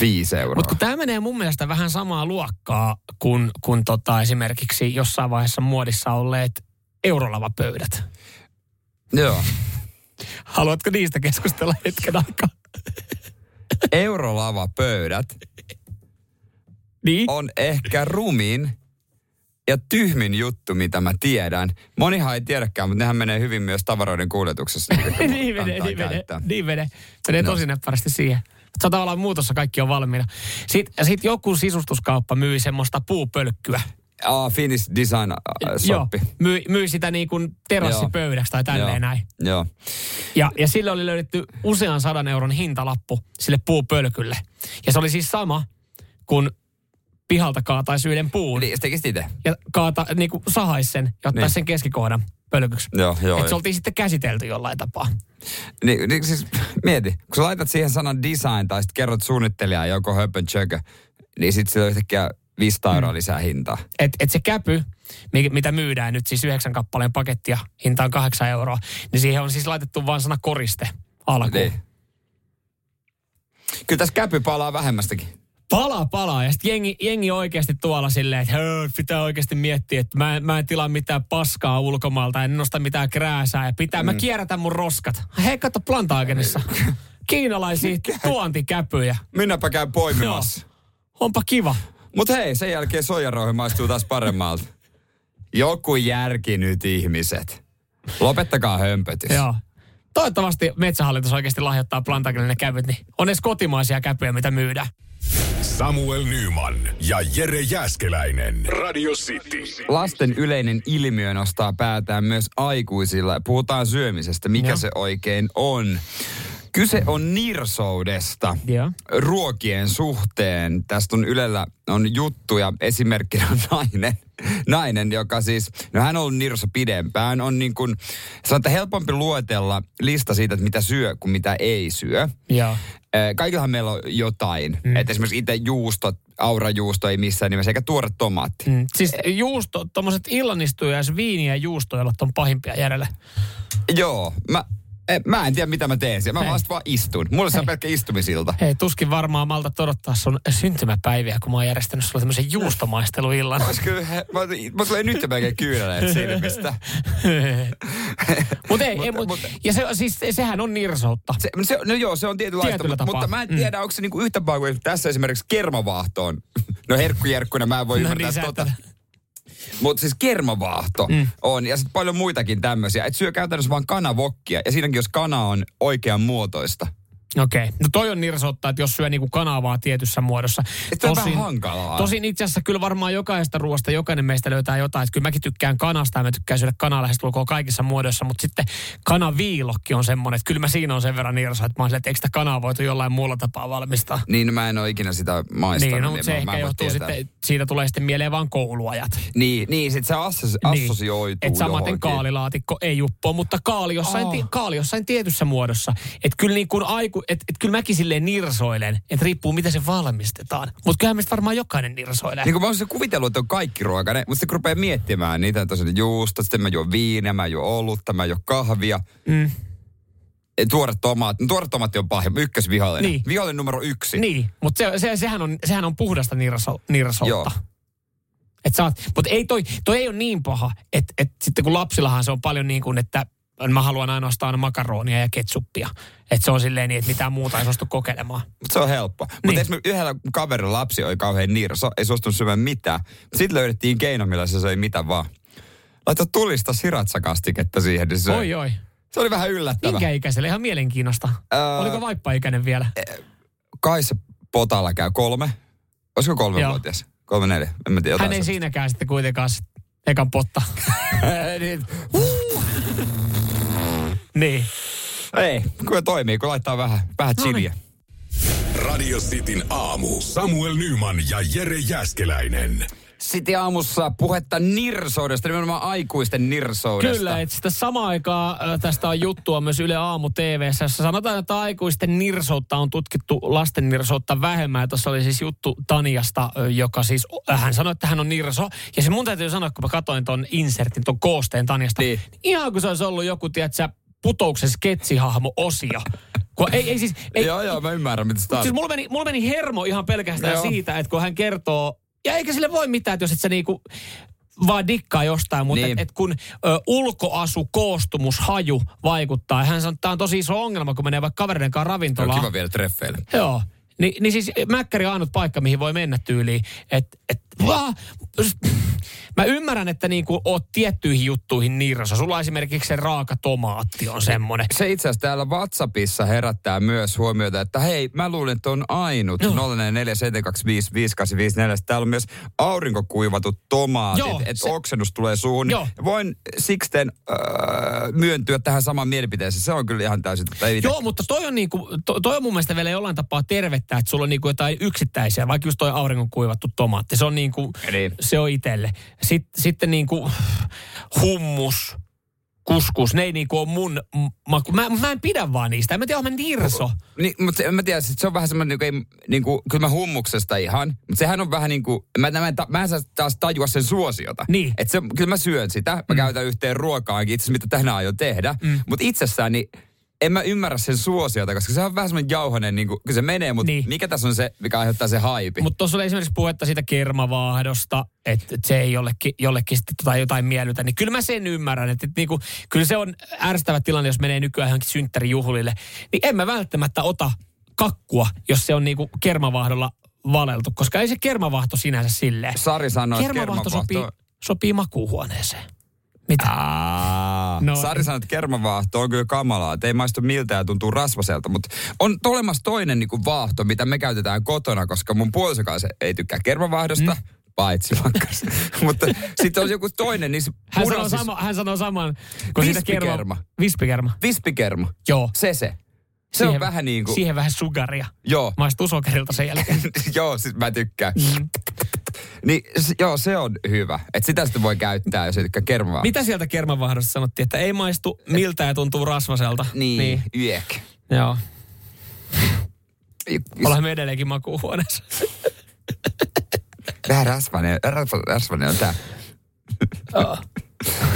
viisi euroa. Mutta kun tämä menee mun mielestä vähän samaa luokkaa kuin, kuin tota esimerkiksi jossain vaiheessa muodissa olleet eurolavapöydät. Joo. Haluatko niistä keskustella hetken aikaa? Eurolavapöydät Niin? on ehkä rumin ja tyhmin juttu, mitä mä tiedän. Monihan ei tiedäkään, mutta nehän menee hyvin myös tavaroiden kuljetuksessa. niin menee, niin menee, käyttää. niin menee. Menee No. tosi näppärästi siihen. Se on tavallaan muutossa, kaikki on valmiina. Sitten, ja sitten joku sisustuskauppa myi semmoista puupölkkyä. Ah, Finnish Design äh, Shoppi. Joo, myi, myi sitä niin kuin terassipöydäksi tai tälleen Joo. näin. Joo. Ja, ja sille oli löydetty usean sadan euron hintalappu sille puupölkylle. Ja se oli siis sama, kun pihalta kaataisi yhden puun Niin, se tekisi itse. ja kaata, niin kuin sahaisi sen ja ottaisi Niin. sen keskikohdan pölkyksi. Joo, joo. Että se oltiin sitten käsitelty jollain tapaa. Niin, niin siis mieti, kun sä laitat siihen sanan design tai sitten kerrot suunnittelijaa joko höpön chökö, niin sitten sillä on yhtäkkiä 500 euroa lisää hintaa. Että et se käpy, mi- mitä myydään nyt siis yhdeksän kappaleen pakettia, hinta on kahdeksan euroa, niin siihen on siis laitettu vain sana koriste alkuun. Niin. Kyllä tässä käpy palaa vähemmästäkin. Palaa, palaa. Ja sitten jengi, jengi oikeasti tuolla silleen, että "Hö, pitää oikeasti miettiä, että mä, mä en tilaa mitään paskaa ulkomailta, en nosta mitään krääsää ja pitää, mm. mä kierrätän mun roskat. Hei, kato Plantaagenissa. kiinalaisia tuontikäpyjä. Minäpä käyn poimimassa. Onpa kiva. Mutta hei, sen jälkeen soijarouhi maistuu taas paremmalta. Joku järki nyt ihmiset. Lopettakaa hömpötys. Joo. Toivottavasti Metsähallitus oikeasti lahjoittaa Plantagille ne kävyt, niin on edes kotimaisia käpyjä, mitä myydään. Samuel Nyman ja Jere Jäskeläinen. Radio City. Lasten yleinen ilmiö nostaa päätään myös aikuisilla. Puhutaan syömisestä, mikä Joo. se oikein on. Kyse on nirsoudesta Joo. ruokien suhteen. Tästä on Ylellä on juttuja. Esimerkkinä on nainen, nainen, joka siis, no hän on ollut nirso pidempään. On niin kuin, se on että helpompi luetella lista siitä, että mitä syö kuin mitä ei syö. Joo. Kaikillahan meillä on jotain. Mm. Että esimerkiksi itse juustot, aurajuusto ei missään nimessä, eikä tuore tomaatti. Mm. Siis juusto, tommoset illanistujais, viini ja juustoilat on pahimpia järjellä. Joo, mä, mä en tiedä mitä mä teen siellä. Mä vasta vaan istun. Mulle se on pelkkä istumisilta. Hei, tuskin varmaan malta odottaa sun syntymäpäiviä, kun mä oon järjestänyt sulle tämmöisen juustomaisteluillan. Ois kyllä, mä, mä tulee nyt melkein kyyneleet silmistä. Mutta ei, ei mut, mutta- ja se, siis, sehän on nirsoutta. Se, se, no joo, se on tietynlaista, Tietyllä mutta, tapaa. mutta mä en Mm. tiedä, onko se niinku yhtä paljon kuin tässä esimerkiksi kermavaahtoon. No herkkujerkkuna mä en voi No ymmärtää niin, tota. et- Mutta siis kermavaahto mm. on, ja sitten paljon muitakin tämmöisiä. Että syö käytännössä vaan kanavokkia, ja siinäkin jos kana on oikean muotoista. Okei. Okay. No toi on nirsoutta, että jos syö niinku kanavaa tietyssä muodossa. Että on vähän hankalaa. Tosin itse asiassa kyllä varmaan jokaisesta ruoasta jokainen meistä löytää jotain. Että kyllä mäkin tykkään kanasta ja mä tykkään syödä kanaa lähestulkoon kaikissa muodoissa. Mutta sitten kanaviilokki on semmoinen, että kyllä mä siinä on sen verran nirso, että mä oon silleen, että eikö sitä kanaa voitu jollain muulla tapaa valmistaa. Niin, mä en ole ikinä sitä maistanut. Niin, no, mutta se mä- mä ehkä voi johtuu tietää. sitten, siitä tulee sitten mieleen vaan kouluajat. Niin, niin sit se assos, assosioituu Et samaten johonkin. kaalilaatikko ei uppoa, mutta kaali jossain, Oh. ti- kaali jossain tietyssä muodossa. Että kyllä, niin kuin aiku, et, et kyllä mäkin silleen nirsoilen, että riippuu miten se valmistetaan. Mutta kyllähän meistä varmaan jokainen nirsoilee. Niin kuin mä olisin kuvitellut, että on kaikki ruokainen, mutta sitten rupeaa miettimään niitä, että on juusta, sitten mä juon viiniä, mä juon olutta, mä juon kahvia. Mm. Tuore tomaatti, no, tuore tomaatti on pahin, ykkösvihollinen. Niin. Vihollinen numero yksi. Niin, mutta se, se, sehän, on, sehän on puhdasta nirso, nirsoutta. Joo. Et mutta ei toi, toi ei ole niin paha, että et sitten kun lapsillahan se on paljon niin kuin, että mä haluan ainoastaan makaronia ja ketsuppia. Että se on silleen niin, että mitään muuta ei suostu kokeilemaan. Mutta se on helppo. Niin. Mutta esimerkiksi yhdellä kaverilla lapsi oli kauhean nirso, ei suostunut syömään mitään. Sitten löydettiin keino, millä se söi mitä vaan. Laita tulista siratsakastiketta siihen, niin se. Oi oi. se oli vähän yllättävä. Minkä ikäiselle? Ihan mielenkiinnosta. Öö, Oliko vaippaikäinen vielä? Kai se potalla käy kolme. Olisiko kolme Joo. vuotias? Kolme neljä. En mä tiedä. Hän ei sellaista. siinäkään sitten kuitenkaan ekan potta. niin, niin. ei, kyllä toimii, kun laittaa vähän, vähän No niin. chiliä. Radio Cityn aamu. Samuel Nyman ja Jere Jäskeläinen. Sitten aamussa puhetta nirsoudesta, nimenomaan aikuisten nirsoudesta. Kyllä, että sitä samaan aikaan äh, tästä on juttua myös Yle Aamu TVssä, jossa sanotaan, että aikuisten nirsoutta on tutkittu lasten nirsoutta vähemmän. Ja tuossa oli siis juttu Taniasta, joka siis, hän sanoi, että hän on nirso. Ja se mun täytyy sanoa, kun mä katsoin ton insertin, ton koosteen Taniasta, Niin. niin. ihan kuin se olisi ollut joku, tiedätkö, putouksen sketsihahmo-osio. Kun ei, ei siis, ei, Joo, joo, mä ymmärrän, mitä sitä on. Siis mulla meni, mulla meni hermo ihan pelkästään Joo. siitä, että kun hän kertoo, ja eikä sille voi mitään, että jos et sä niinku vaan dikkaa jostain, mutta Niin. et, et kun ö, ulkoasu, koostumus, haju vaikuttaa, hän sanoo, että tämä on tosi iso ongelma, kun menee vaikka kavereiden kanssa on ravintolaan. kiva vielä treffeille. Joo. Ni, niin siis Mäkkäri on ainut paikka, mihin voi mennä tyyliin. Et, et, vaan, mä ymmärrän, että niinku oot tiettyihin juttuihin nirsa. Sulla esimerkiksi se raaka tomaatti on semmoinen. Se itse asiassa täällä WhatsAppissa herättää myös huomiota, että hei, mä luulen, että on ainut Joo. 0447255854. Täällä on myös aurinkokuivatut tomaatit, että se- oksennus tulee suuhun. Joo. Voin siksten öö, myöntyä tähän samaan mielipiteeseen. Se on kyllä ihan täysin. Ei Joo, mutta toi on, niinku, to, toi on mun mielestä vielä jollain tapaa tervettä, että sulla on niinku jotain yksittäisiä, vaikka just toi auringon kuivattu tomaatti. Se on niinku, Niin. se on itselle. Sitten, sitten niinku hummus, kuskus, ne ei niinku ole mun maku. Mä, mä en pidä vaan niistä. En mä tiedä, onko mä nirso. Niin, mutta se, en mä tiedä, sit se on vähän semmoinen, niin kuin, niin kuin, kyllä mä hummuksesta ihan, mutta sehän on vähän niin kuin, mä, mä, en ta- mä en saa taas tajua sen suosiota. Niin. Et se, kyllä mä syön sitä, mä mm. käytän yhteen ruokaankin, itse mitä tänään aion tehdä, mm. mutta itsessään niin en mä ymmärrä sen suosiota, koska se on vähän semmoinen jauhanen, niin kuin, kyllä se menee, mutta niin. mikä tässä on se, mikä aiheuttaa se haipi? Mutta tuossa oli esimerkiksi puhetta siitä kermavaahdosta, että et se ei jollekin, jollekin sitten tota jotain miellytä. Niin kyllä mä sen ymmärrän, että et niinku, kyllä se on ärsyttävä tilanne, jos menee nykyään johonkin synttärijuhlille. Niin en mä välttämättä ota kakkua, jos se on niinku kermavaahdolla valeltu, koska ei se kermavahto sinänsä silleen. Sari sanoi, että Kermavahto kermavahto... sopii, sopii makuuhuoneeseen. Mitä? Aa, no. Sari sanoi, että kermavaahto on kyllä kamalaa, että ei maistu miltä ja tuntuu rasvaselta, mutta on olemassa toinen niin kuin vaahto, mitä me käytetään kotona, koska mun puolisokaan se ei tykkää kermavaahdosta, mm. paitsi mutta sitten on joku toinen, niin hän, sanoo sama, hän sanoo saman kuin siitä kerma. Vispikerma. Vispikerma. Joo. Se se. Se siihen, on vähän niin kuin... Siihen vähän sugaria. Joo. Maistuu sokerilta sen jälkeen. joo, siis mä tykkään. Mm. Niin joo, se on hyvä. Että sitä sitten voi käyttää, jos ei tykkää kermavahdosta. Mitä sieltä kermavahdosta sanottiin, että ei maistu miltä ja tuntuu rasvaselta? Niin, niin. yek. Joo. Olemme edelleenkin makuuhuoneessa. Vähän rasvainen, rasvainen on tää. Oh.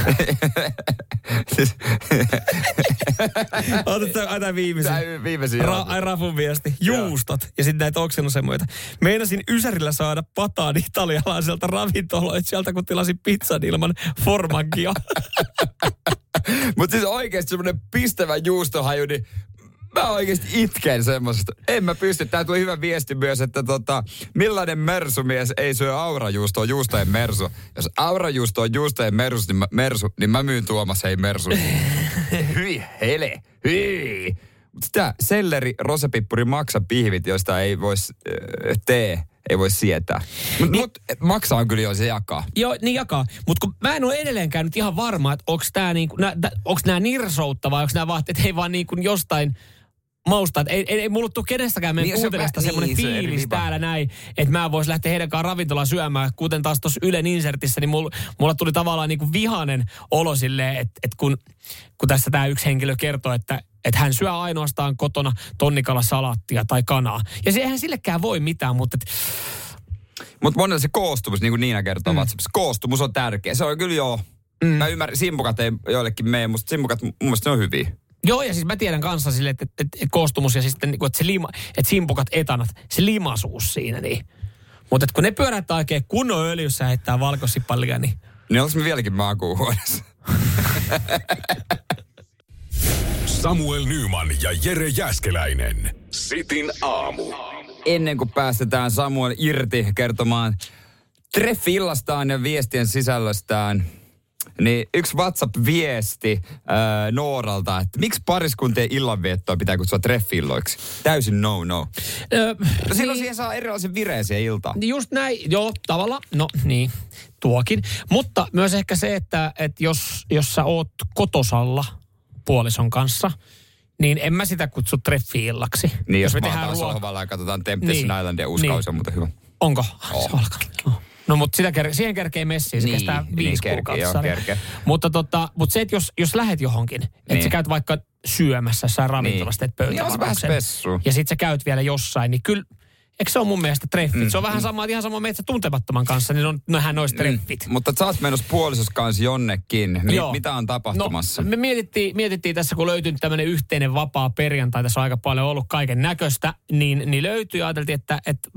Otetaan aina viimeisen. Tää viimeisin. Ra- ai Rafun viesti. Juustot. Ja sitten näitä oksennusemoita. Meinasin Ysärillä saada pataan italialaiselta ravintoloitsijalta, kun tilasin pizzan ilman formankia. Mutta siis oikeasti semmoinen pistävä juustohaju, niin mä oikeasti itken semmoisesta. En mä pysty. Tää tuli hyvä viesti myös, että tota, millainen mersumies ei syö aurajuustoa juustojen mersu. Jos aurajuusto on juustojen mersu, niin mä, mersu, niin mä myyn Tuomas ei mersu. Hyi hele, hyi. Mutta sitä selleri, rosepippuri, maksa pihvit, joista ei voisi äh, tee ei voi sietää. Mutta niin, mut, maksaa kyllä jo, se jakaa. Joo, niin jakaa. Mutta kun mä en ole edelleenkään nyt ihan varma, että onko tämä niinku, nää nirsoutta vai onko nämä vaatteet ei vaan niinku jostain mausta. Ei, ei, ei mulla tule kenestäkään meidän niin, kuuntelijasta se semmoinen niin, fiilis se täällä näin, että mä vois lähteä heidän kanssaan ravintolaan syömään. Kuten taas tuossa Ylen insertissä, niin mulla, mulla tuli tavallaan niin kuin vihanen olo silleen, että, että kun, kun tässä tämä yksi henkilö kertoo, että, että hän syö ainoastaan kotona tonnikala salaattia tai kanaa. Ja se eihän sillekään voi mitään, mutta... Et... Mutta monella se koostumus, niin kuin Niina kertoo mm. WhatsAppissa, koostumus on tärkeä. Se on kyllä joo. Mm. Mä ymmärrän, simpukat ei joillekin mene, mutta simpukat mun mielestä ne on hyviä. Joo, ja siis mä tiedän kanssa sille, että, että, että koostumus ja sitten, niinku, että, se lima, että simpukat etanat, se limaisuus siinä, niin. Mutta kun ne pyörättää oikein kunnon öljyssä ja heittää valkosipallia, niin... Niin onko me vieläkin maakuuhuoneessa? Samuel Nyman ja Jere Jäskeläinen. Sitin aamu. Ennen kuin päästetään Samuel irti kertomaan treffillastaan ja viestien sisällöstään, niin yksi WhatsApp-viesti äh, Nooralta, että miksi pariskuntien illanviettoa pitää kutsua treffilloiksi? Täysin no no. Öö, no silloin niin, siihen saa erilaisen vireisiä iltaa. Just näin, joo, tavalla, no niin, tuokin. Mutta myös ehkä se, että, että jos, jos sä oot kotosalla puolison kanssa, niin en mä sitä kutsu treffi-illaksi. Niin, jos, jos me tehdään ruoka... sohvalla ja katsotaan Temptation niin, Islandia, uusi niin. on muuten hyvä. Onko? Oh. Se alkaa. Oh. No mutta sitä ker- siihen kerkee messiin, se niin, kestää niin, viisi niin, kuukautta. Kerke. Mutta, tota, mutta se, että jos, jos lähet johonkin, niin. että sä käyt vaikka syömässä jossain ravintolasta, niin. että pöytävarauksen. Niin, ja sit sä käyt vielä jossain, niin kyllä Eikö se ole mun mielestä treffit? Mm, se on vähän sama, ihan sama metsä tuntemattoman kanssa, niin on, nehän olisi mm. treffit. Mm, mutta sä oot menossa puolisos kanssa jonnekin. Mi- Joo. Mitä on tapahtumassa? No, me mietittiin, mietittiin tässä, kun löytyi tämmöinen yhteinen vapaa perjantai, tässä on aika paljon ollut kaiken näköistä, niin, niin löytyi ja ajateltiin, että, että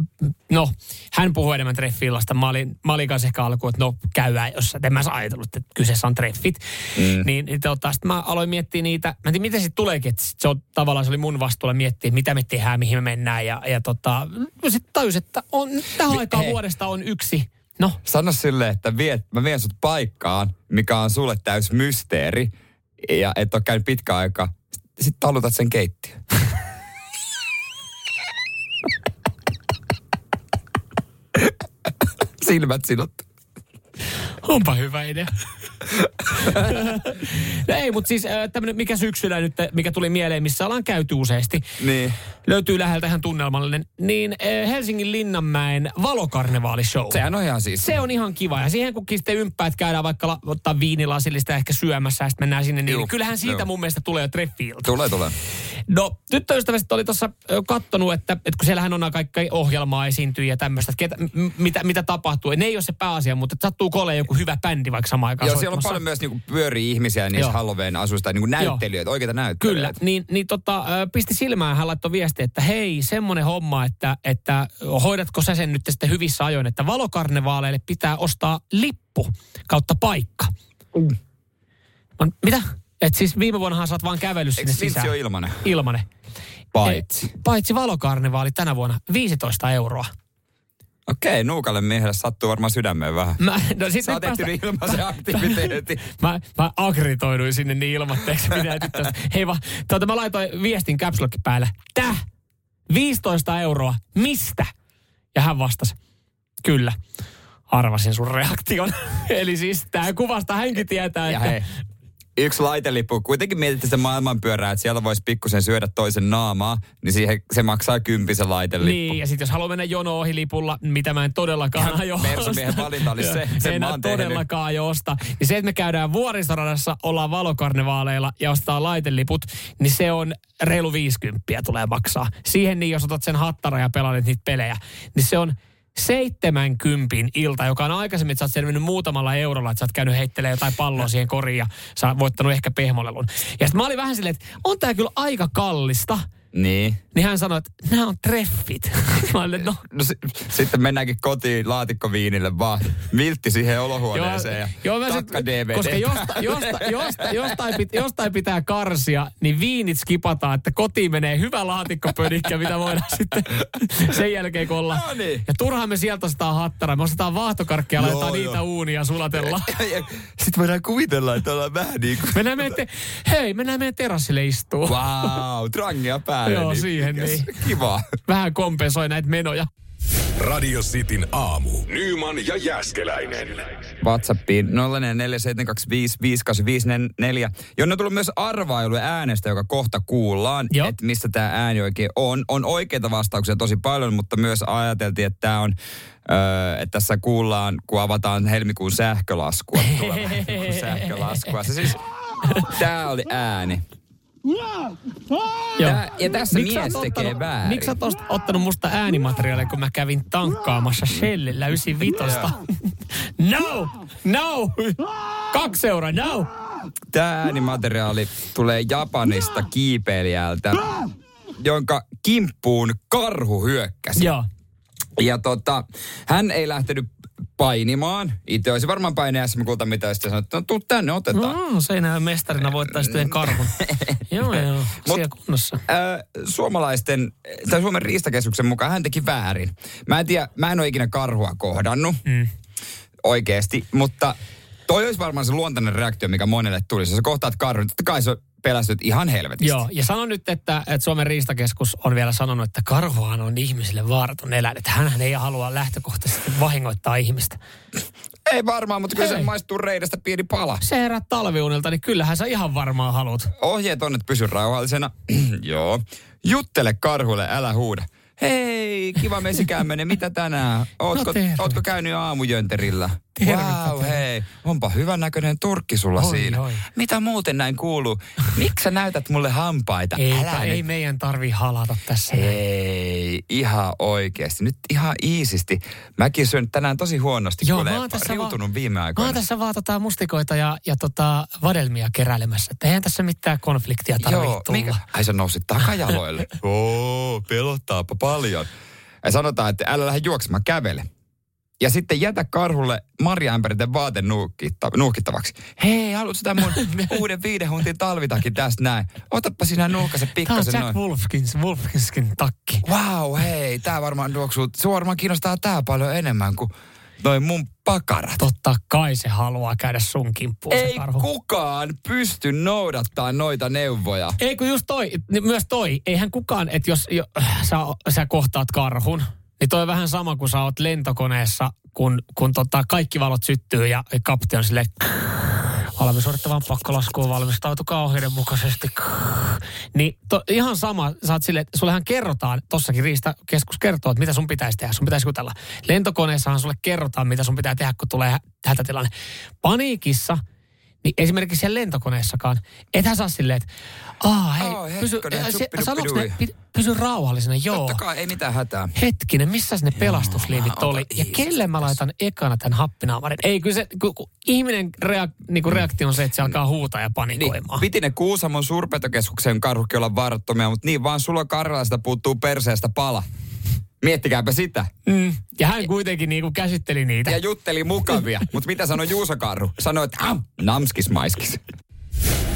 no, hän puhuu enemmän treffillasta. Mä olin, mä olin kanssa ehkä alkuun, että no, käydään jossain. En mä ajatellut, että kyseessä on treffit. Mm. Niin, niin tota, sitten mä aloin miettiä niitä. Mä en tiedä, miten sitten tuleekin, että sit se on tavallaan se oli mun vastuulla miettiä, mitä me tehdään, mihin me mennään ja, ja tota, sitten tajus, että on, tähän Vi- aikaan hei. vuodesta on yksi. No. Sano sille, että viet, mä vien sut paikkaan, mikä on sulle täys mysteeri, ja et ole käynyt pitkä aika. Sitten talutat sen keittiön. Silmät sinut. Onpa hyvä idea. No ei, mutta siis äh, tämmöinen, mikä syksyllä nyt, mikä tuli mieleen, missä ollaan käyty useasti. Niin. Löytyy läheltä ihan tunnelmallinen. Niin äh, Helsingin Linnanmäen valokarnevaalishow. Sehän on ihan siis. Se on ihan kiva. Ja siihen kun sitten ympäät käydään vaikka la, ottaa viinilasillista ehkä syömässä ja sitten mennään sinne, niin, Juh, kyllähän siitä Juh. mun mielestä tulee jo treffiilta. Tulee, tulee. No, tyttöystävästä oli tuossa kattonut, että, että kun siellähän on kaikki ohjelmaa esiintyy ja tämmöistä, että ketä, m- mitä, mitä tapahtuu. Ne ei ole se pääasia, mutta että sattuu olemaan joku hyvä bändi vaikka samaan aikaan Joo, siellä on paljon myös niinku pyörii ihmisiä niissä Joo. Halloween asuista, niinku näyttelijöitä, oikeita Kyllä, näyttelijöitä. niin, niin tota, pisti silmään, hän laittoi viesti, että hei, semmoinen homma, että, että hoidatko sä sen nyt sitten hyvissä ajoin, että valokarnevaaleille pitää ostaa lippu kautta paikka. Mm. On, mitä? Et siis viime vuonnahan sä oot vaan kävellyt sinne Eikö sisään. Ole ilmanen? Ilmanen. Paitsi. Eh, paitsi valokarnevaali tänä vuonna 15 euroa. Okei, nuukalle miehelle sattuu varmaan sydämeen vähän. Mä, no sit Sä oot ilmaisen aktiviteetin. mä, mä aggritoiduin sinne niin ilmatteeksi, tästä. Hei vaan, tuota, mä laitoin viestin caps päälle. Täh? 15 euroa. Mistä? Ja hän vastasi, kyllä. Arvasin sun reaktion. Eli siis tää kuvasta hänkin tietää, Ja että... hei, yksi laitelippu. Kuitenkin mietitte sitä maailmanpyörää, että siellä voisi pikkusen syödä toisen naamaa, niin siihen, se maksaa kympisen laitelippu. Niin, ja sitten jos haluaa mennä jono ohi lipulla, mitä mä en todellakaan aio Mersumiehen valinta oli se, sen en mä oon todellakaan aio ostaa. Niin se, että me käydään vuoristoradassa, ollaan valokarnevaaleilla ja ostaa laiteliput, niin se on reilu 50 tulee maksaa. Siihen niin, jos otat sen hattara ja pelailet niitä pelejä, niin se on 70 ilta, joka on aikaisemmin, että sä oot selvinnyt muutamalla eurolla, että sä oot käynyt heittelemään jotain palloa siihen koriin ja sä oot voittanut ehkä pehmolelun. Ja sitten mä olin vähän silleen, että on tää kyllä aika kallista. Niin. Niin hän sanoi, että nämä on treffit. Mä olin, no, No si- sitten mennäänkin kotiin laatikkoviinille vaan. Miltti siihen olohuoneeseen ja joo, mä sit, DVD. koska josta, josta, josta, jostain, pit, jostain pitää karsia, niin viinit skipataan, että kotiin menee hyvä laatikkopönikkä, mitä voidaan sitten sen jälkeen kun ollaan. No niin. Ja turhaan me sieltä ostetaan hattara, me ostetaan vaahtokarkkia laitetaan joo. niitä uunia sulatellaan. Sitten voidaan kuvitella, että ollaan vähän niin kuin... Mennään meidän te- hei, mennään meidän terassille istuu. Wow, trangia päälle. Joo, siihen niin. Kiva. Vähän kompensoi näitä menoja. Radio Cityn aamu. Nyman ja Jäskeläinen. WhatsAppiin 0447255854. Jonne on tullut myös arvailu äänestä, joka kohta kuullaan, että mistä tämä ääni oikein on. On oikeita vastauksia tosi paljon, mutta myös ajateltiin, että tämä on, öö, että tässä kuullaan, kun avataan helmikuun sähkölaskua. tuleva helmikuun sähkölaskua. Se siis, tämä oli ääni. Tää, ja tässä Miksi sä mies oot tekee ottanut- väärin. Miksi sä oot ottanut musta äänimateriaalia, kun mä kävin tankkaamassa Shellillä 95? no! No! Kaksi euroa, no! Tämä äänimateriaali tulee Japanista kiipeilijältä, jonka kimppuun karhu hyökkäsi. Joo. Ja tota, hän ei lähtenyt painimaan. Itse olisi varmaan painaa SM Kulta mitä ja sitten sanoi, että no tuu tänne, otetaan. No, seinään mestarina voittaisi työn karhun. joo, joo. Siellä kunnossa. Ö, suomalaisten, tai Suomen riistakeskuksen mukaan hän teki väärin. Mä en tiedä, mä en ole ikinä karhua kohdannut Mm. oikeasti, mutta toi olisi varmaan se luontainen reaktio, mikä monelle tulisi. Jos sä kohtaat karhun, totta kai sä pelästyt ihan helvetistä. Joo, ja sano nyt, että, että Suomen riistakeskus on vielä sanonut, että karhuhan on ihmisille vaaraton eläin. Että hänhän ei halua lähtökohtaisesti vahingoittaa ihmistä. Ei varmaan, mutta kyllä se maistuu reidestä pieni pala. Se herät talviunelta, niin kyllähän sä ihan varmaan haluat. Ohjeet on, että pysy rauhallisena. Joo. Juttele karhulle, älä huuda. Hei, kiva mesikämmenen, mitä tänään? Ootko, No ootko käynyt aamujönterillä? Wow, hei, onpa hyvän näköinen turkki sulla Oi, siinä. oi. Mitä muuten näin kuuluu? Miksi sä näytät mulle hampaita? Eipä, älä ei nyt. meidän tarvi halata tässä. näin. Hei, ihan oikeasti. Nyt ihan iisisti. Mäkin syön tänään tosi huonosti, Joo, kun mä olen riutunut vaan- viime Mä aikoina. oon tässä vaan tota mustikoita ja, ja tota vadelmia keräilemässä. Eihän tässä mitään konfliktia tarvitse Joo, tulla. mikä? Ai sä nousit takajaloille. Oo, pelottaapa paljon. Ja sanotaan, että älä lähde juoksemaan, kävele. Ja sitten jätä karhulle marjaämpäriten vaate nuuhkitta- nuuhkittavaksi. Hei, haluatko tämän mun uuden viiden huntin talvitakin tästä näin? Otappa sinä nuuhkasen Tää on pikkasen Jack noin. Wolfskins, Wolfskin takki. Wow, hei, tää varmaan tuoksuu, sua varmaan kiinnostaa tää paljon enemmän kuin noin mun pakarat. Totta kai se haluaa käydä sun kimppuun se Ei karhu. kukaan pysty noudattaa noita neuvoja. Ei kun just toi, niin myös toi, eihän kukaan, että jos jo, sä, sä kohtaat karhun, niin toi on vähän sama kuin sä oot lentokoneessa, kun, kun tota kaikki valot syttyy ja kapteeni on silleen, olemme suorittamaan pakkolaskuun valmistautukaa ohjeiden mukaisesti. Niin to, ihan sama, sä oot että sullehan kerrotaan, tossakin Riistakeskus kertoo, että mitä sun pitäisi tehdä, sun pitäisi jutella. Lentokoneessahan sulle kerrotaan, mitä sun pitää tehdä, kun tulee hä- hätätilanne. Paniikissa niin esimerkiksi siellä lentokoneessakaan, ethän saa silleen, että Aa, hei, Aa, pysy, se, sanoks ne, pysy rauhallisena, joo. Totta kai, ei mitään hätää. Hetkinen, missä ne pelastusliivit ota oli? Ja kelle mä laitan ekana tämän happinaamarin? Ei, kyllä se, kun, kun ihminen reak, niinku reaktio on se, että se alkaa huutaa ja panikoimaan. Niin, piti ne Kuusamon suurpetokeskuksen karhukin olla varattomia, mutta niin vaan sulla Karjalaista puuttuu perseestä pala. Miettikääpä sitä. Mm. Ja hän kuitenkin niinku käsitteli niitä. Ja jutteli mukavia. mutta mitä sanoi Juuso Karhu? Sanoi, että ah, namskis maiskis.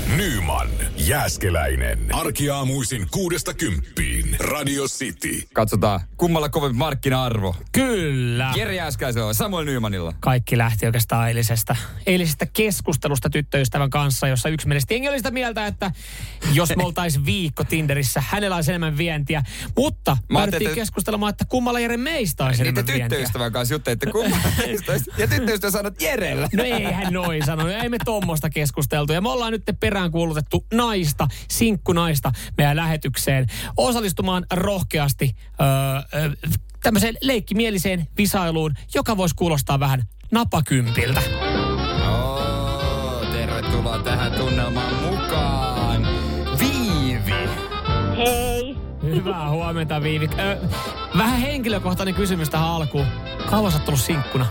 Nyman, Jääskeläinen. Arkiaamuisin kuudesta kymppiin. Radio City. Katsotaan, kummalla kovempi markkina-arvo. Kyllä. Jere Jääskäisellä on Samuel Nymanilla. Kaikki lähti oikeastaan eilisestä, eilisestä keskustelusta tyttöystävän kanssa, jossa yksimielisesti jengi oli sitä mieltä, että jos me oltaisiin viikko Tinderissä, hänellä olisi enemmän vientiä. Mutta Mä päädyttiin ajattelin, että- keskustelemaan, että kummalla Jere meistä olisi Niitä enemmän vientiä. tyttöystävän kanssa juttelitte kummalla meistä olisi- Ja tyttöystävä sanoi, että Jerellä. No ei hän noin sanonut, ei me tommosta keskusteltu. Ja me ollaan nyt peräänkuulutettu naista, sinkkunaista meidän lähetykseen osallistumaan rohkeasti öö, öö, tämmöiseen leikkimieliseen visailuun, joka voisi kuulostaa vähän napakympiltä. Oh, tervetuloa tähän tunnelmaan mukaan. Viivi. Hei. Hyvää huomenta, Viivi. Öö, vähän henkilökohtainen kysymys tähän alkuun. Kauan sä oot ollut sinkkuna?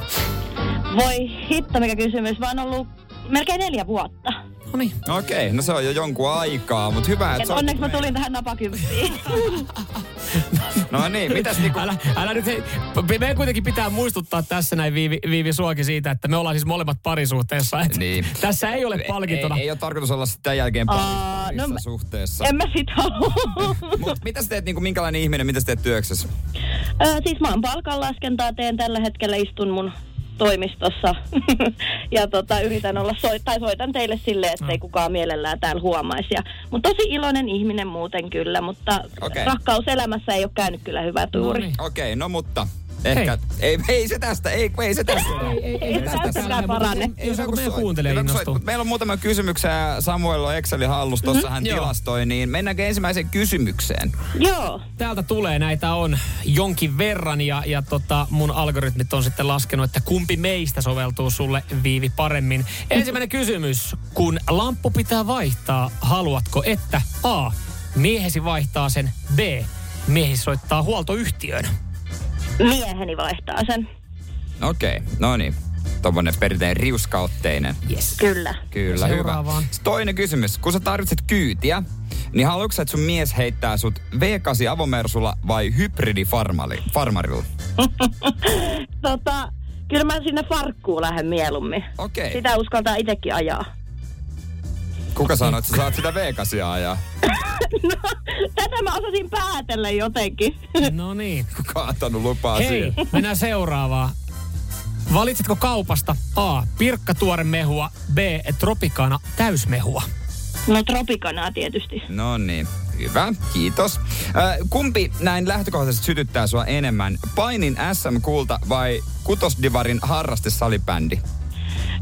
Voi hitto, mikä kysymys. Mä oon ollut melkein neljä vuotta. No niin. Okei, okay, no se on jo jonkun aikaa, mutta hyvä, että Et onneksi mä tulin tähän napakymppiin. No niin, mitäs niinku... Älä, älä nyt, hei, meidän kuitenkin pitää muistuttaa tässä näin Viivi, Viivi Suoki siitä, että me ollaan siis molemmat parisuhteessa. Et Niin. Tässä ei ole palkintona. Ei, ei ole tarkoitus olla sitten jälkeen parissa no mä- suhteessa. en mä sit halua. Mut mitä sä teet, niinku, minkälainen ihminen, mitä sä teet työksessä? Ö, siis mä oon palkanlaskentaa, teen tällä hetkellä, istun mun toimistossa ja tota, yritän olla, soit, tai soitan teille silleen, että ei kukaan mielellään täällä huomaisi. Ja, mutta tosi iloinen ihminen muuten kyllä, mutta Okei. rakkaus elämässä ei ole käynyt kyllä hyvä tuuri. niin. Okei, okay, no mutta... Ehkä, ei, ei se tästä, ei, ei se tästä. Ei, ei, Ei tästäkään parane. Jos joku meidän Soi- kuuntelee hyvä, kun innostuu. Meillä on muutama kysymyksiä. Samuel on Excelin hallussa, tuossa hän Joo. tilastoi, niin mennäänkö ensimmäiseen kysymykseen? Joo. Täältä tulee, näitä on jonkin verran ja, ja tota, mun algoritmit on sitten laskenut, että kumpi meistä soveltuu sulle Viivi paremmin. Ensimmäinen kysymys. Kun lamppu pitää vaihtaa, haluatko, että A. Miehesi vaihtaa sen, B. Miehesi soittaa huoltoyhtiöön. Mieheni vaihtaa sen. Okei, okay, no niin. Tuommoinen perinteinen riuskautteinen. Yes. Kyllä. Kyllä, hyvä. Toinen kysymys. Kun sä tarvitset kyytiä, niin haluatko sä, että sun mies heittää sut V8 avomersulla vai hybridifarmarilla? Tota, kyllä mä sinne farkkuun lähden mieluummin. Okei. Sitä uskaltaa itsekin ajaa. Kuka sanoi, että sä saat sitä V8 ajaa? No, tätä mä osasin päätellä jotenkin. No niin. Kuka on antanut lupaa Hei, siihen? mennään seuraavaan. Valitsitko kaupasta A. Pirkkatuoremehua, B. Tropicana täysmehua? No tropikanaa tietysti. No niin, hyvä, kiitos. Äh, kumpi näin lähtökohtaisesti sytyttää sua enemmän? Painin SM-kulta vai Kutosdivarin harrastesalibändi?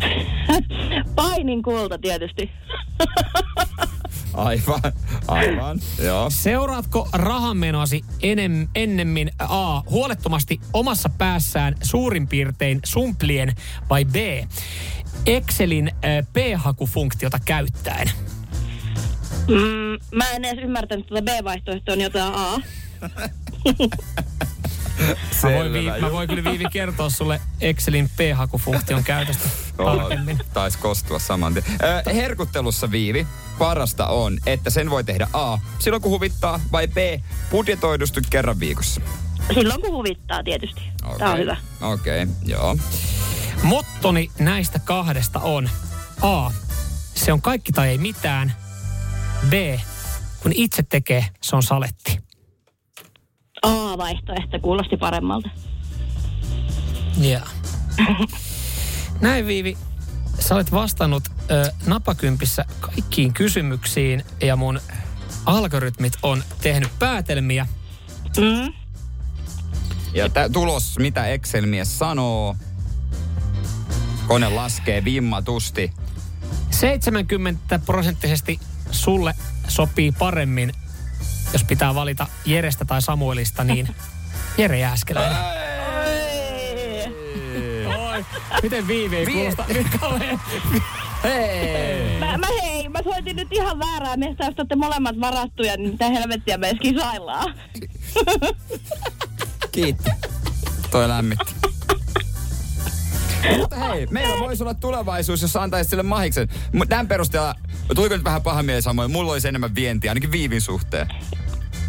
Painin kulta tietysti. Aivan, aivan, joo. Seuraatko rahanmenoasi enem, ennemmin A. Huolettomasti omassa päässään suurin piirtein sumplien vai B. Excelin P-hakufunktiota käyttäen? Mm, mä en edes ymmärtänyt, että B-vaihtoehto on jotain A. Mä voin, vii, mä voin kyllä Viivi kertoa sulle Excelin P-hakufunktion käytöstä tarkemmin. Taisi kostua saman tien. Ö, herkuttelussa Viivi, parasta on, että sen voi tehdä A, silloin kun huvittaa, vai B, budjetoidusti kerran viikossa. Silloin kun huvittaa tietysti. Tää on hyvä. Okei, okay, joo. Mottoni näistä kahdesta on A. Se on kaikki tai ei mitään. B. Kun itse tekee, se on saletti. A-vaihtoehto kuulosti paremmalta. Yeah. Näin Viivi, sä olet vastannut ö, napakympissä kaikkiin kysymyksiin ja mun algoritmit on tehnyt päätelmiä. Mm. Ja tää tulos, mitä Excel-mies sanoo, kone laskee vimmatusti. 70 prosenttisesti sulle sopii paremmin, jos pitää valita Jerestä tai Samuelista, niin Jere Jääskeläinen. Oi, miten Viivi ei Vie- kuulosta nyt kauhean. Hei! Mä, mä hei, mä soitin nyt ihan väärää miestä, jos te olette molemmat varattuja, niin mitä helvettiä me edes kisaillaan. Kiitti. Toi lämmitti. Mutta hei, meillä voisi olla tulevaisuus, jos antaisit sille mahiksen. Tämän perusteella, tuliko nyt vähän paha mieli samoin, mulla olisi enemmän vientiä, ainakin viivin suhteen.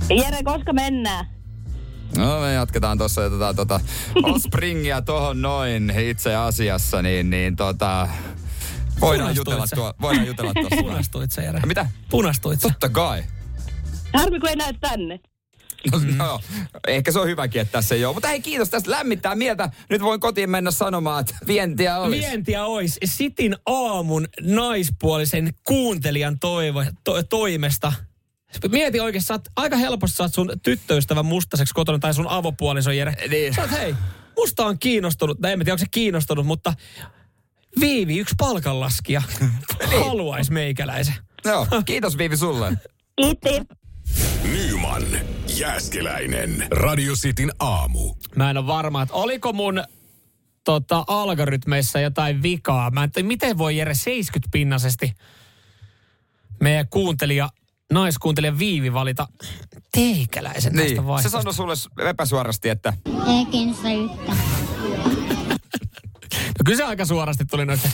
Jere, koska mennään? No me jatketaan tuossa tota, tota, Springia tohon noin itse asiassa, niin, niin tota, voidaan jutella, tuo, voidaan jutella tuossa. Punastuit sä, Jere? Mitä? Punastuit sä? Totta kai. Harmi, kun ei näy tänne. No, no, ehkä se on hyväkin, että tässä ei ole. Mutta hei, kiitos tästä lämmittää mieltä. Nyt voin kotiin mennä sanomaan, että vientiä olisi. Vientiä ois Sitin aamun naispuolisen kuuntelijan toivo, to, toimesta. Mieti oikein, sä oot, aika helposti saat sun tyttöystävän mustaseksi kotona tai sun avopuolison Jere. Niin. Sä oot, hei, musta on kiinnostunut, tai en mä tiedä, onko se kiinnostunut, mutta Viivi, yksi palkanlaskija, haluais meikäläisen. Joo, kiitos Viivi sulle. Kiitti. Nyman, Jääskeläinen. Radio Cityn aamu. Mä en ole varma, että oliko mun tota, algoritmeissa jotain vikaa. Mä en tiedä, miten voi Jere 70-pinnasesti meidän kuuntelija, naiskuuntelija Viivi valita teikäläisen Niin, tästä se vaiheesta. sanoi sulle epäsuorasti, että Eikin se yhtä. No kyllä se aika suorasti tuli noiden